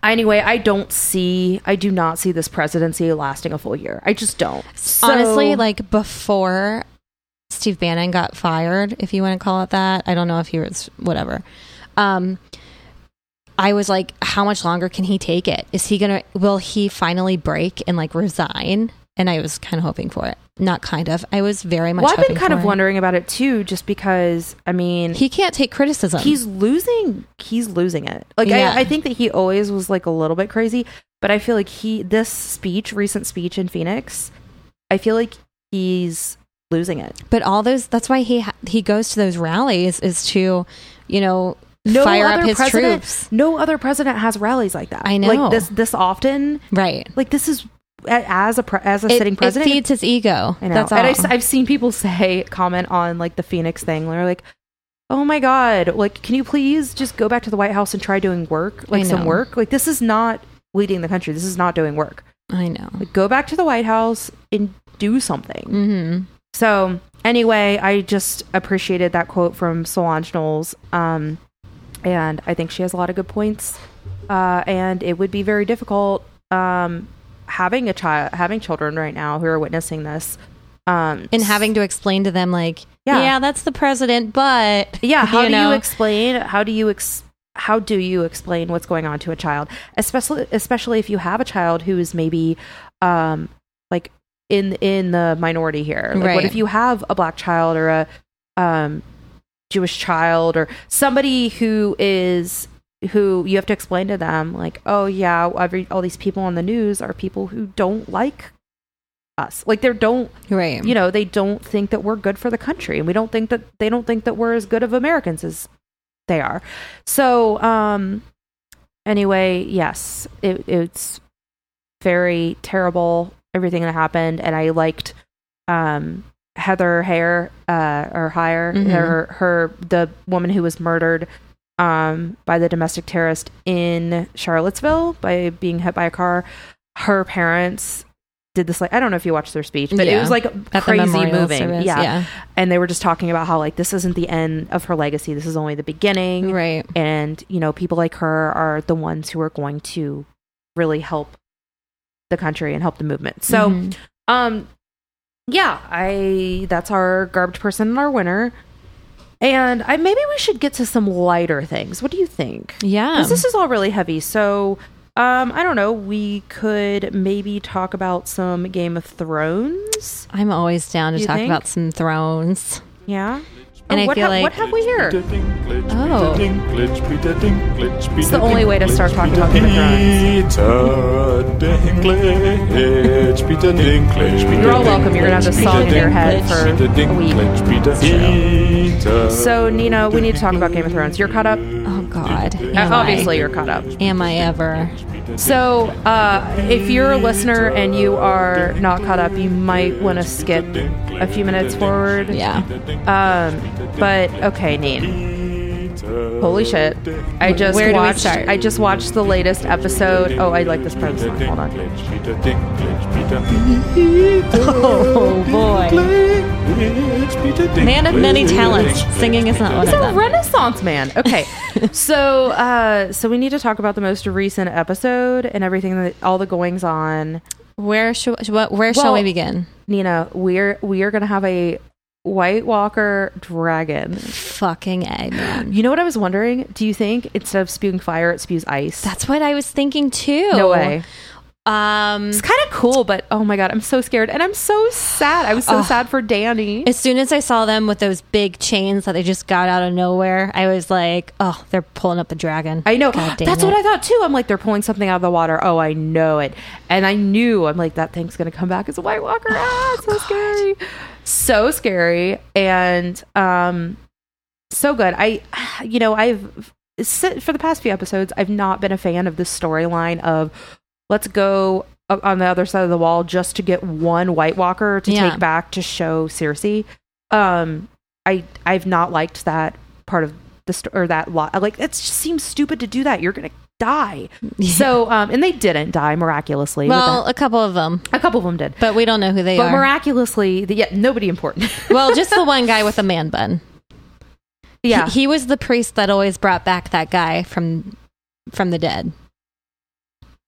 anyway, I don't see, I do not see this presidency lasting a full year. I just don't. So- Honestly, like before Steve Bannon got fired, if you want to call it that, I don't know if he was whatever. Um, I was like, how much longer can he take it? Is he gonna? Will he finally break and like resign? And I was kind of hoping for it. Not kind of. I was very much. well, I've been kind of it. wondering about it too, just because I mean, He can't take criticism. he's losing, he's losing it. Like Yeah. I, I think that he always was like a little bit crazy, but I feel like he, this speech, recent speech in Phoenix, I feel like he's losing it. But all those that's why he ha- he goes to those rallies is to, you know, No fire up his president- troops. No other president has rallies like that. I know. like this this often. Right. Like this is as a pre- as a It, sitting it president. feeds his ego. I know. That's all. And I, have seen people say comment on like the Phoenix thing. They're like, "Oh my god! Like, can you please just go back to the White House and try doing work, like some work? Like this is not leading the country. This is not doing work. I know. Like, go back to the White House and do something." hmm So anyway, I just appreciated that quote from Solange Knowles, um, and I think she has a lot of good points. Uh, and it would be very difficult um, having a child, having children right now who are witnessing this, um, And having to explain to them like, Yeah. yeah, that's the president, but yeah, how do know, you explain? How do you ex- how do you explain what's going on to a child, especially especially if you have a child who is maybe um, like in in the minority here? Like, Right. what if you have a black child or a um, Jewish child or somebody who is who you have to explain to them like, oh yeah, every all these people on the news are people who don't like us, like they don't right. you know they don't think that we're good for the country and we don't think that they don't think that we're as good of americans as they are so um anyway yes it, it's very terrible everything that happened and i liked um heather hare uh or Heyer Mhm. her her the woman who was murdered um by the domestic terrorist in charlottesville by being hit by a car her parents did this like I don't know if you watched their speech, but it was like At crazy moving. service, yeah. yeah. And they were just talking about how like this isn't the end of her legacy. This is only the beginning. Right. And, you know, people like her are the ones who are going to really help the country and help the movement. So Mhm. um yeah, I that's our garbage person and our winner. And I maybe we should get to some lighter things. What do you think? yeah. Because this is all really heavy. So, um, I don't know. We could maybe talk about some Game of Thrones. I'm always down to You talk think? about some thrones. Yeah. And Oh, I what, feel ha- like- what have we here? Oh. It's the only way to start talking about Game of Thrones. You're all welcome. You're gonna have this song in your head for a week. So, Nina, we need to talk about Game of Thrones. You're caught up. Oh God. Am Obviously, I, you're caught up. am I ever? So, uh, if you're a listener and you are not caught up, you might want to skip a few minutes forward. Yeah. Um, but okay, Neen. Holy shit! I just Where do we watched. start? I just watched the latest episode. Oh, I like this part of the song. Hold on. Oh boy. Man of many talents. Singing is not one He's of a renaissance man. Okay, so uh, so we need to talk about the most recent episode and everything that all the goings on. Where should what, where shall Well- we begin? Nina, we're we are gonna have a White Walker dragon. Fucking A, man. You know what I was wondering? Do you think instead of spewing fire, it spews ice? That's what I was thinking too. no way. Um It's kind of cool, but oh my god, I'm so scared and I'm so sad. I was so Ugh. sad for Dany. as soon as I saw them with those big chains that they just got out of nowhere, I was like, "Oh, they're pulling up a dragon." I know. God That's it. what I thought too. I'm like, they're pulling something out of the water. Oh, I know it. And I knew. I'm like, that thing's gonna come back as a White Walker. Ah, it's so scary, so scary, and um, so good. I, you know, I've for the past few episodes, I've not been a fan of this storyline of let's go on the other side of the wall just to get one White Walker to Yeah. take back to show Cersei. Um, I I've not liked that part of the sto- or that lot. Like it just seems stupid to do that. You're gonna die. So um, and they didn't die miraculously. Well, a couple of them, a couple of them did. but we don't know who they But are. But miraculously, the, yeah, nobody important. well, just the one guy with the man bun. yeah, He, he was the priest that always brought back that guy from from the dead.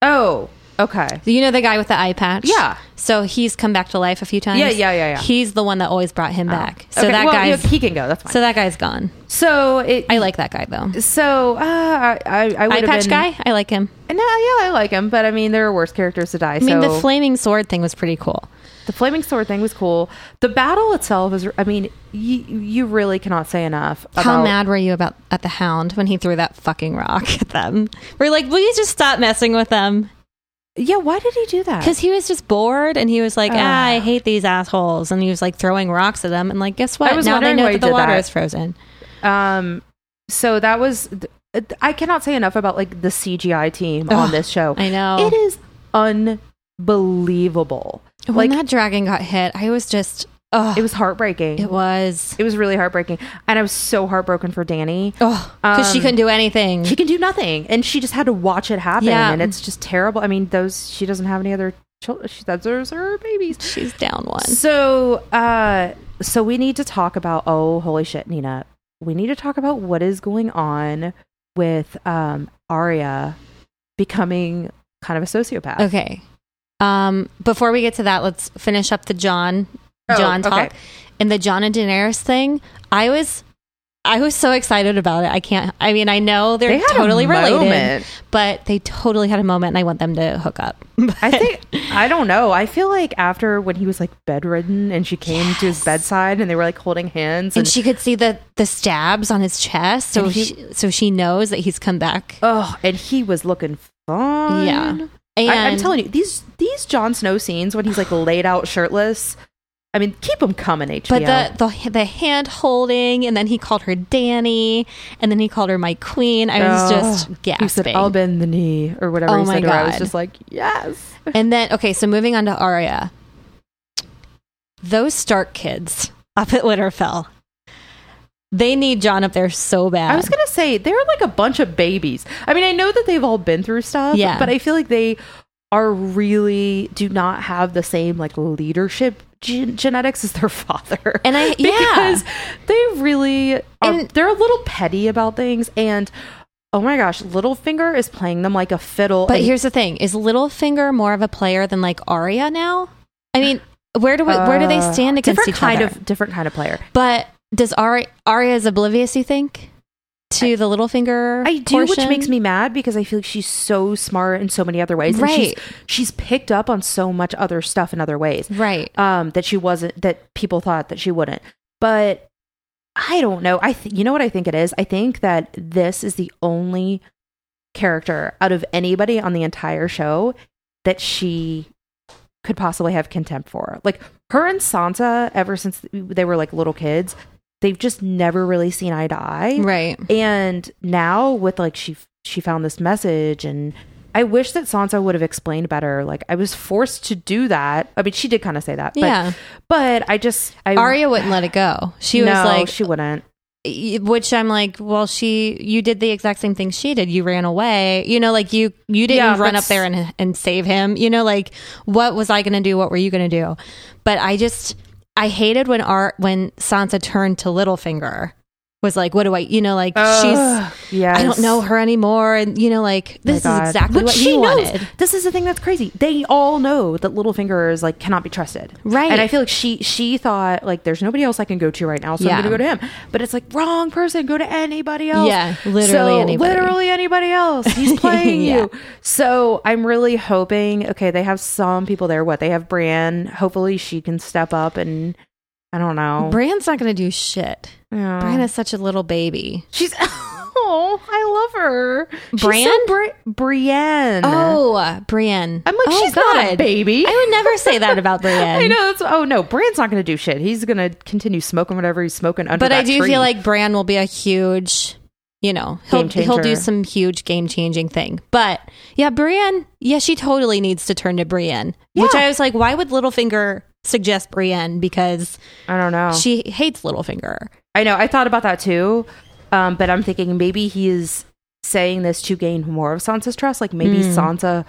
oh, okay. Do you know the guy with the eye patch? Yeah. So he's come back to life a few times. Yeah, yeah, yeah, yeah. He's the one that always brought him Oh. back. So Okay, that well, guy's he can go. That's fine. so that guy's gone. So it. I like that guy though. So uh, I I, I would have patch been, guy, I like him. No, yeah, I like him, but I mean, there are worse characters to die. I mean, so the flaming sword thing was pretty cool. the flaming sword thing was cool. The battle itself is. I mean, you you really cannot say enough. About, How mad were you about at the Hound when he threw that fucking rock at them? We're like, will you just stop messing with them? Yeah, why did he do that? Because he was just bored and he was like, ah, I hate these assholes, and he was like throwing rocks at them. And like, guess what? I was now they wondering know why he that the did water that. is frozen. Um, so that was. I cannot say enough about like the CGI team on Ugh, this show. I know. It is unbelievable. When like that dragon got hit, I was just, oh, it was heartbreaking. it was, It was really heartbreaking, and I was so heartbroken for Dany. oh, because she Um, couldn't do anything. She can do nothing, and she just had to watch it happen, Yeah. and it's just terrible. I mean, those she doesn't have any other children. She, that's those are her babies. She's down one. So, uh, so we need to talk about. Oh, holy shit, Nina! We need to talk about what is going on with um Arya becoming kind of a sociopath. Okay. Um, before we get to that, let's finish up the Jon Oh, Jon talk okay. and the Jon and Daenerys thing. I was I was so excited about it. I can't. I mean, I know they're They totally related, but they totally had a moment, and I want them to hook up. I think I don't know. I feel like after when he was like bedridden and she came to his bedside and they were like holding hands and she could see the the stabs on his chest, so he- she, so she knows that he's come back. oh, and he was looking fine. Yeah. And I, I'm telling you, these these Jon Snow scenes when he's like laid out shirtless. I mean, keep them coming, HBO. But the, the the hand holding, and then he called her Dany, and then he called her my queen. I was Oh, just he gasping. said, "I'll bend the knee" or whatever Oh he my said to her. I was just like, "Yes." And then, okay, so moving on to Arya. Those Stark kids up at Winterfell, they need Jon up there so bad. I was gonna say they're like a bunch of babies. I mean, I know that they've all been through stuff, Yeah. but I feel like they are really do not have the same like leadership gen- genetics as their father. And I- because they really are, And- they're a little petty about things and. Oh my gosh, Littlefinger is playing them like a fiddle. but and- here's the thing: is Littlefinger more of a player than like Arya now? I mean, where do we, where do they uh, stand against different each kind other? of different kind of player. but does Arya Arya is oblivious? You think to the Littlefinger? I do, which makes me mad because I feel like she's so smart in so many other ways. And she's, Right. she's picked up on so much other stuff in other ways. right. Um, that she wasn't that people thought that she wouldn't. But I don't know. I th- you know what I think it is? I think that this is the only character out of anybody on the entire show that she could possibly have contempt for. Like her and Sansa, ever since they were like little kids, they've just never really seen eye to eye. Right. And now with like she she found this message and I wish that Sansa would have explained better. Like I was forced to do that. I mean, she did kind of say that, but Yeah. but I just I Arya wouldn't let it go. She was like, she wouldn't. which I'm like, well, she, you did the exact same thing she did. You ran away. You know, like you, you didn't Yeah, run up there and and save him. You know, like what was I going to do? What were you going to do? But I just, I hated when Art when Sansa turned to Littlefinger. Was like, what do I, you know, like Ugh, she's, yes. I don't know her anymore, and you know, like this is exactly But what she he knows. wanted. This is the thing that's crazy. They all know that Littlefinger is like cannot be trusted, Right. And I feel like she she thought like there's nobody else I can go to right now, so Yeah. I'm going to go to him. But it's like wrong person. Go to anybody else. Yeah, literally So, anybody. Literally anybody else. He's playing Yeah. you. So I'm really hoping. Okay, they have some people there. What they have, Brienne. Hopefully she can step up and I don't know. Brienne's not going to do shit. Yeah. Brienne is such a little baby. She's. Oh, I love her. Brienne? so Bri- Brienne. Oh, uh, Brienne. I'm like, oh, she's not a baby. I would never say that about Brienne. I know. That's, oh no, Bran's not going to do shit. He's going to continue smoking whatever he's smoking under. but I do tree. feel like Bran will be a huge, you know, he'll he'll do some huge game changing thing. But yeah, Brienne, yeah, she totally needs to turn to Brienne. Which I was like, why would Littlefinger suggest Brienne? Because I don't know. she hates Littlefinger. I know. I thought about that too, um, but I'm thinking maybe he's saying this to gain more of Sansa's trust. Like maybe Mm. Sansa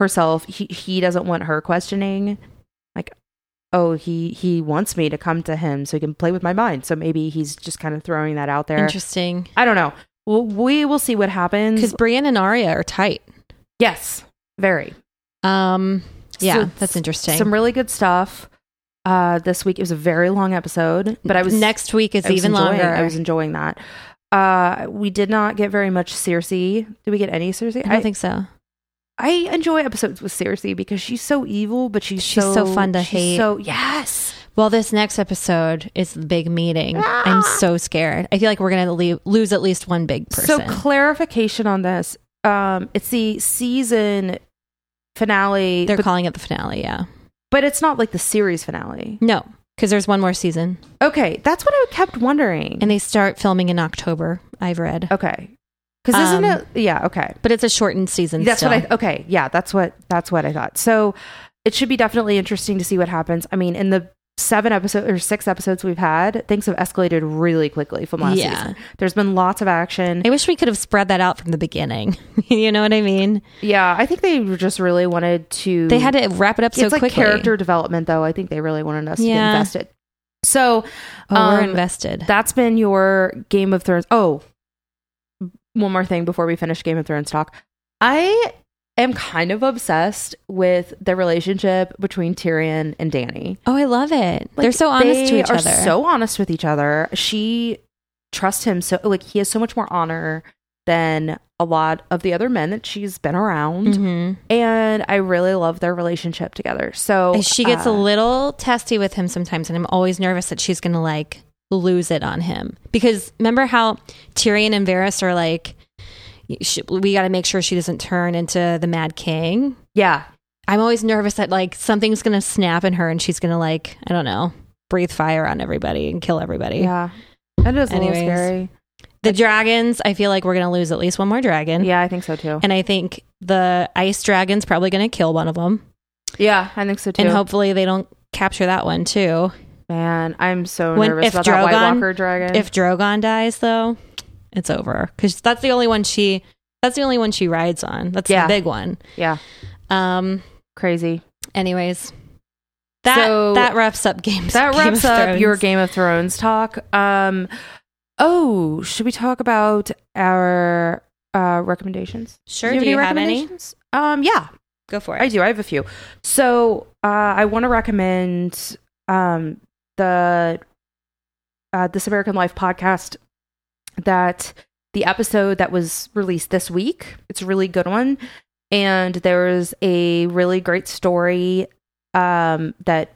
herself, he he doesn't want her questioning. Like, oh, he he wants me to come to him so he can play with my mind. So maybe he's just kind of throwing that out there. Interesting. I don't know. Well, we will see what happens. Because Brienne and Arya are tight. yes, very. Um, yeah, So that's interesting. Some really good stuff. Uh, this week it was a very long episode, but I was next week is even enjoying- longer. I was enjoying that. Uh, we did not get very much Cersei. Did we get any Cersei? I don't think so. I enjoy episodes with Cersei because she's so evil, but she's, She's so, so fun to she's hate. So yes, Well, this next episode is the big meeting. Ah. I'm so scared. I feel like we're gonna leave, lose at least one big person. So clarification on this. Um, it's the season finale, They're but, calling it the finale. Yeah. but it's not like the series finale. No, because there's one more season, Okay, that's what I kept wondering. and they start filming in October. I've read, okay, because isn't Um, it? Yeah. Okay. but it's a shortened season. That's still. what I okay, yeah, that's what that's what I thought. So it should be definitely interesting to see what happens. I mean, in the seven episodes or six episodes we've had, things have escalated really quickly from last Yeah. season. There's been lots of action. I wish we could have spread that out from the beginning. you know what I mean? yeah, I think they just really wanted to They had to wrap it up so it's like quickly. character development though. I think they really wanted us to get Yeah. invested. So oh, we're um, invested. that's been your Game of Thrones. Oh, one more thing before we finish Game of Thrones talk. I am kind of obsessed with the relationship between Tyrion and Dany. oh, I love it. Like, They're so honest to they each are other. So honest with each other. She trusts him so like he has so much more honor than a lot of the other men that she's been around. Mhm. And I really love their relationship together. So she gets uh, a little testy with him sometimes, and I'm always nervous that she's going to like lose it on him. Because remember how Tyrion and Varys are like, sh- we got to make sure she doesn't turn into the Mad King. yeah. I'm always nervous that like something's going to snap in her and she's going to like, I don't know, breathe fire on everybody and kill everybody. Yeah. That is a Anyways. little scary. The dragons, I feel like we're going to lose at least one more dragon. Yeah, I think so too. And I think the ice dragon's probably going to kill one of them. Yeah, I think so too. And hopefully they don't capture that one too. Man, I'm so When- nervous if about that White Walker dragon. If Drogon dies, though, it's over because that's the only one she. That's the only one she rides on. That's Yeah. the big one. yeah, Um. crazy. Anyways, that So- that wraps up games. That Game wraps up Thrones. your Game of Thrones talk. Um, oh, should we talk about our uh recommendations? Sure. Do Do you you have any? Um, yeah, Go for it. I do. I have a few. So uh, I want to recommend um, the uh, This American Life podcast. That the episode that was released this week. It's a really good one, and there's a really great story um, that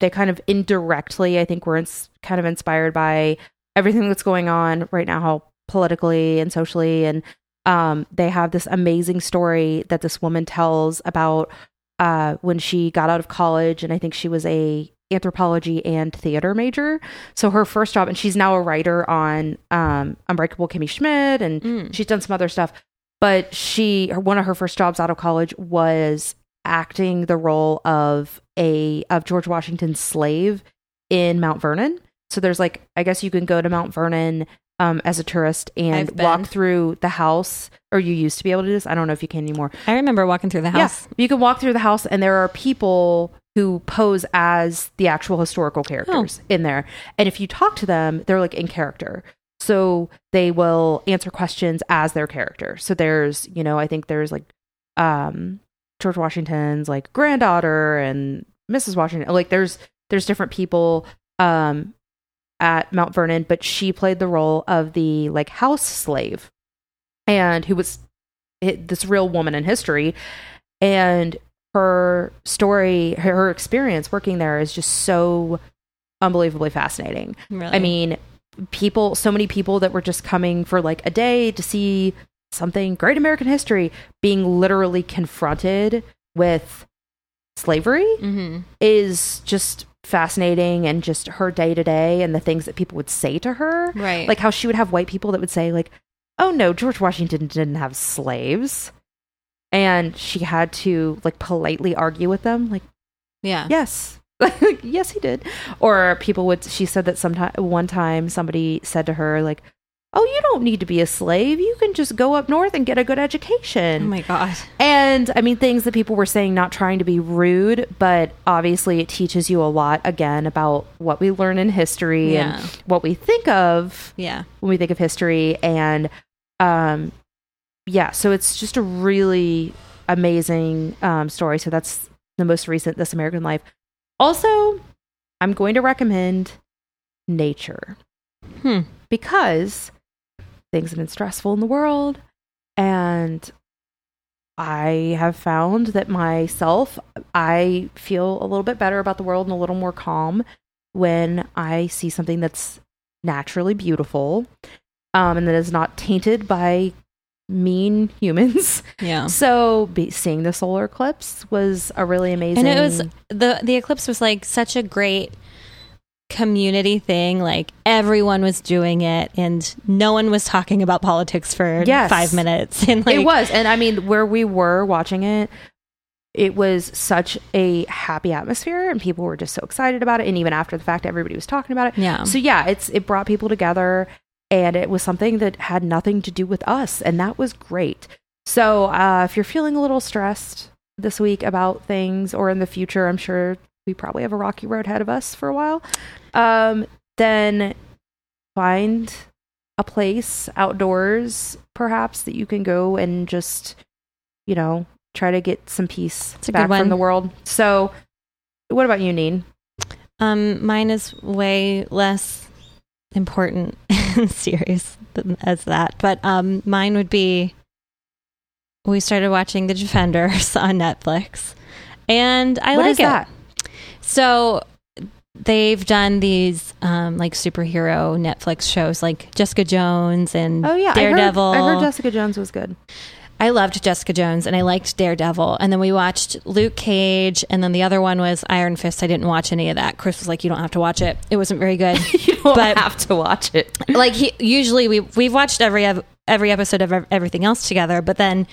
they kind of indirectly, I think, were ins- kind of inspired by everything that's going on right now, politically and socially and um, they have this amazing story that this woman tells about uh, when she got out of college, and I think she was a anthropology and theater major. So her first job, and she's now a writer on um, Unbreakable Kimmy Schmidt, and Mm. she's done some other stuff. But she, her, one of her first jobs out of college was acting the role of a of George Washington's slave in Mount Vernon. So there's like, I guess you can go to Mount Vernon um, as a tourist and I've been. walk through the house, or you used to be able to do this. I don't know if you can anymore. I remember walking through the house. Yeah, you can walk through the house, and there are people who pose as the actual historical characters Oh. in there. And if you talk to them, they're like in character. So they will answer questions as their character. So there's, you know, I think there's like um George Washington's like granddaughter and Mrs. Washington. Like there's there's different people um at Mount Vernon, but she played the role of the like house slave. And who was this real woman in history. And her story her, experience working there is just so unbelievably fascinating. Really. i mean people so many people that were just coming for like a day to see something great american history being literally confronted with slavery hmm is just fascinating and just her day to day and the things that people would say to her right. like how she would have white people that would say like oh no george washington didn't have slaves and she had to like politely argue with them like yeah. yes yes he did or people would she said that sometime one time somebody said to her like oh you don't need to be a slave you can just go up north and get a good education. Oh my god. and I mean, things that people were saying, not trying to be rude, but obviously it teaches you a lot again about what we learn in history Yeah. and what we think of Yeah. when we think of history. And um, yeah, so it's just a really amazing um, story. So that's the most recent This American Life. Also, I'm going to recommend Nature Hmm. because things have been stressful in the world and I have found that myself I feel a little bit better about the world and a little more calm when I see something that's naturally beautiful um, and that is not tainted by mean humans. Yeah. So be, seeing the solar eclipse was a really amazing And it was the the eclipse was like such a great community thing. Like everyone was doing it, and no one was talking about politics for Yes. five minutes. And like it was and i mean where we were watching it it was such a happy atmosphere and people were just so excited about it and even after the fact everybody was talking about it Yeah. so yeah it's it brought people together and it was something that had nothing to do with us and that was great so uh, if you're feeling a little stressed this week about things or in the future i'm sure we probably have a rocky road ahead of us for a while um, then find a place outdoors perhaps that you can go and just you know try to get some peace It's back from the world so what about you neen Um, mine is way less important and serious than, as that, but um, mine would be. We started watching The Defenders on Netflix, and I What like it. that So they've done these um, like superhero Netflix shows, like Jessica Jones and oh yeah Daredevil. I heard, I heard jessica jones was good I loved Jessica Jones and I liked Daredevil. And then we watched Luke Cage. And then the other one was Iron Fist. I didn't watch any of that. Chris was like, you don't have to watch it. It wasn't very good. you don't But- have to watch it like he, usually we, we've watched every, ev- every episode of everything else together. But then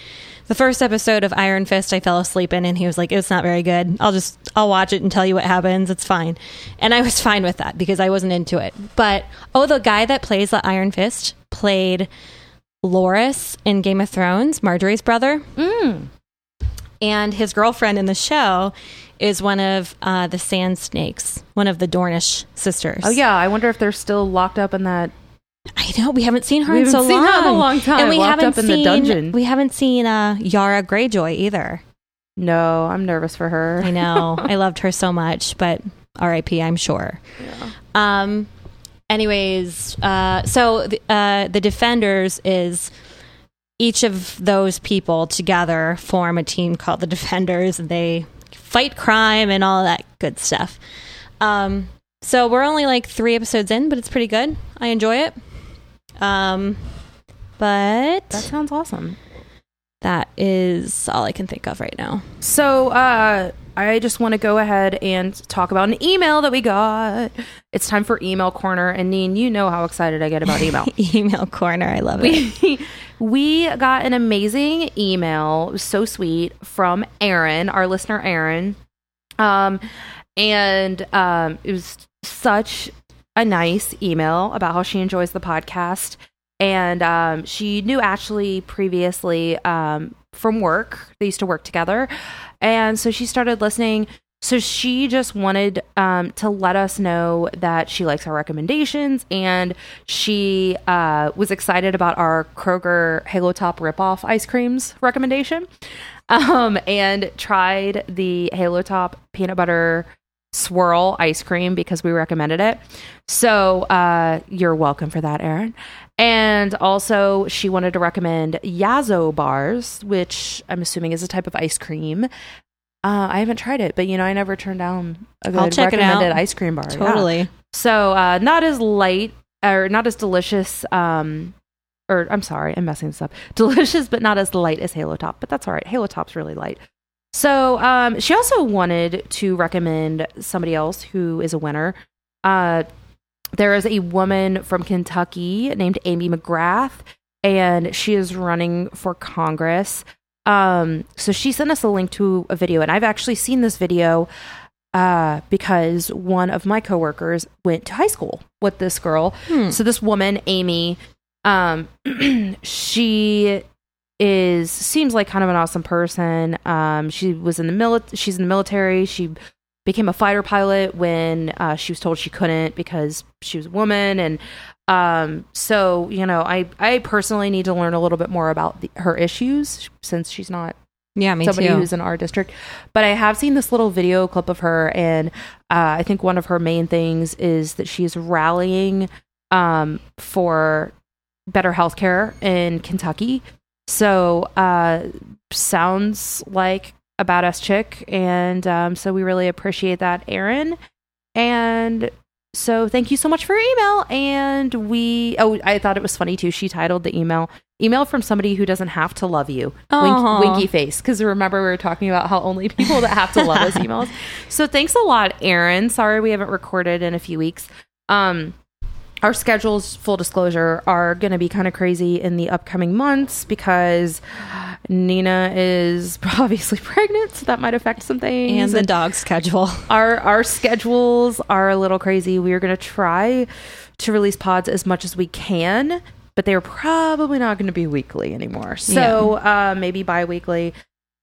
the first episode of Iron Fist, I fell asleep in and he was like, it's not very good. I'll just, I'll watch it and tell you what happens. It's fine. And I was fine with that because I wasn't into it. But, oh, the guy that plays the Iron Fist played Loras in Game of Thrones, Margaery's brother. mm. and his girlfriend in the show is one of uh, the Sand Snakes, one of the Dornish sisters. oh yeah i wonder if they're still locked up in that I know we haven't seen her We in haven't so seen long. her in a long time, and we locked haven't up in the seen dungeon. we haven't seen uh, Yara Greyjoy either. no i'm nervous for her I know I loved her so much, but R.I.P. I'm sure. Um. Anyways, uh, so the, uh, the Defenders is each of those people together form a team called the Defenders, and they fight crime and all that good stuff. Um, so we're only like three episodes in, but it's pretty good. I enjoy it. Um, but that sounds awesome that is all I can think of right now. So, uh, I just want to go ahead and talk about an email that we got. It's time for email corner, and Neen, you know how excited I get about email. Email corner, I love it. we, we got an amazing email, so sweet, from Erin, our listener Erin. Um, and um, it was such a nice email about how she enjoys the podcast. And um, she knew Ashley previously um, from work. They used to work together. And so she started listening. So she just wanted um, to let us know that she likes our recommendations and she uh, was excited about our Kroger Halo Top ripoff ice creams recommendation um, and tried the Halo Top peanut butter swirl ice cream because we recommended it. So uh, you're welcome for that, Erin. And also, she wanted to recommend Yasso bars, which I'm assuming is a type of ice cream. Uh, I haven't tried it, but you know, I never turned down a good recommended ice cream bar. Yeah. Totally. So uh, not as light or not as delicious. Um, or I'm sorry, I'm messing this up. Delicious, but not as light as Halo Top. But that's all right. Halo Top's really light. So um, she also wanted to recommend somebody else who is a winner. Uh, there is a woman from Kentucky named Amy McGrath, and she is running for Congress. Um, so she sent us a link to a video, and I've actually seen this video uh, because one of my coworkers went to high school with this girl. Hmm. So this woman, Amy, um, she is seems like kind of an awesome person. Um, she was in the mili- She's in the military. She became a fighter pilot when uh, she was told she couldn't because she was a woman and um, so you know I I personally need to learn a little bit more about the, her issues since she's not Yeah, me somebody too. who's in our district. But I have seen this little video clip of her, and uh, I think one of her main things is that she's rallying um, for better healthcare in Kentucky. So uh, sounds like a badass chick, and um, so we really appreciate that, Erin. And so thank you so much for your email. And we, oh, I thought it was funny too. She titled the email "Email from somebody who doesn't have to love you." Wink, winky face. Because remember we were talking about how only people that have to love us emails. So thanks a lot, Erin. Sorry we haven't recorded in a few weeks. Um, our schedules, full disclosure, are going to be kind of crazy in the upcoming months because Nina is obviously pregnant, so that might affect some things. and the dog schedule. our our schedules are a little crazy. We are going to try to release pods as much as we can, but they are probably not going to be weekly anymore. So uh, maybe bi-weekly.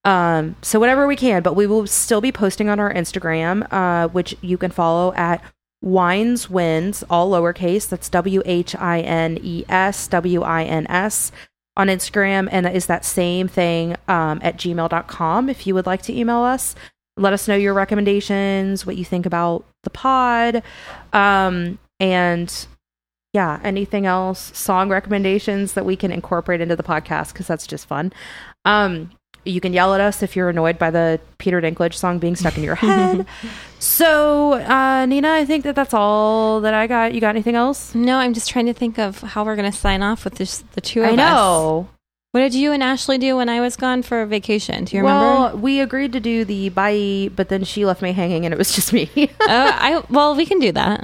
Um, so whatever we can, but we will still be posting on our Instagram, uh, which you can follow at Whines Wins, all lowercase. That's W H I N E S W I N S on Instagram. And that is that same thing um, at gmail.com if you would like to email us. Let us know your recommendations, what you think about the pod. Um, and yeah, anything else, song recommendations that we can incorporate into the podcast because that's just fun. Um, you can yell at us if you're annoyed by the Peter Dinklage song being stuck in your head. so, uh, Nina, I think that that's all that I got. You got anything else? No, I'm just trying to think of how we're going to sign off with this, the two of I us. know. What did you and Ashley do when I was gone for vacation? Do you remember? Well, we agreed to do the bye, but then she left me hanging, and it was just me. oh, I well, we can do that.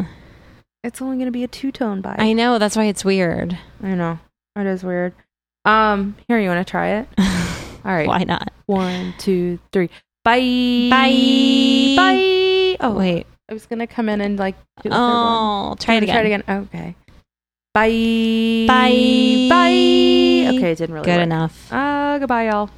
it's only going to be a two tone bye. I know that's why it's weird. I know it is weird. Um, here you want to try it? All right, Why not? one, two, three. Bye, Bye. bye. Oh wait. I was gonna come in and like. Do the third one. Oh, try it again. Try it again. Okay. Bye. Bye. Bye. Okay, it didn't really. Good work. enough. Uh, goodbye, y'all.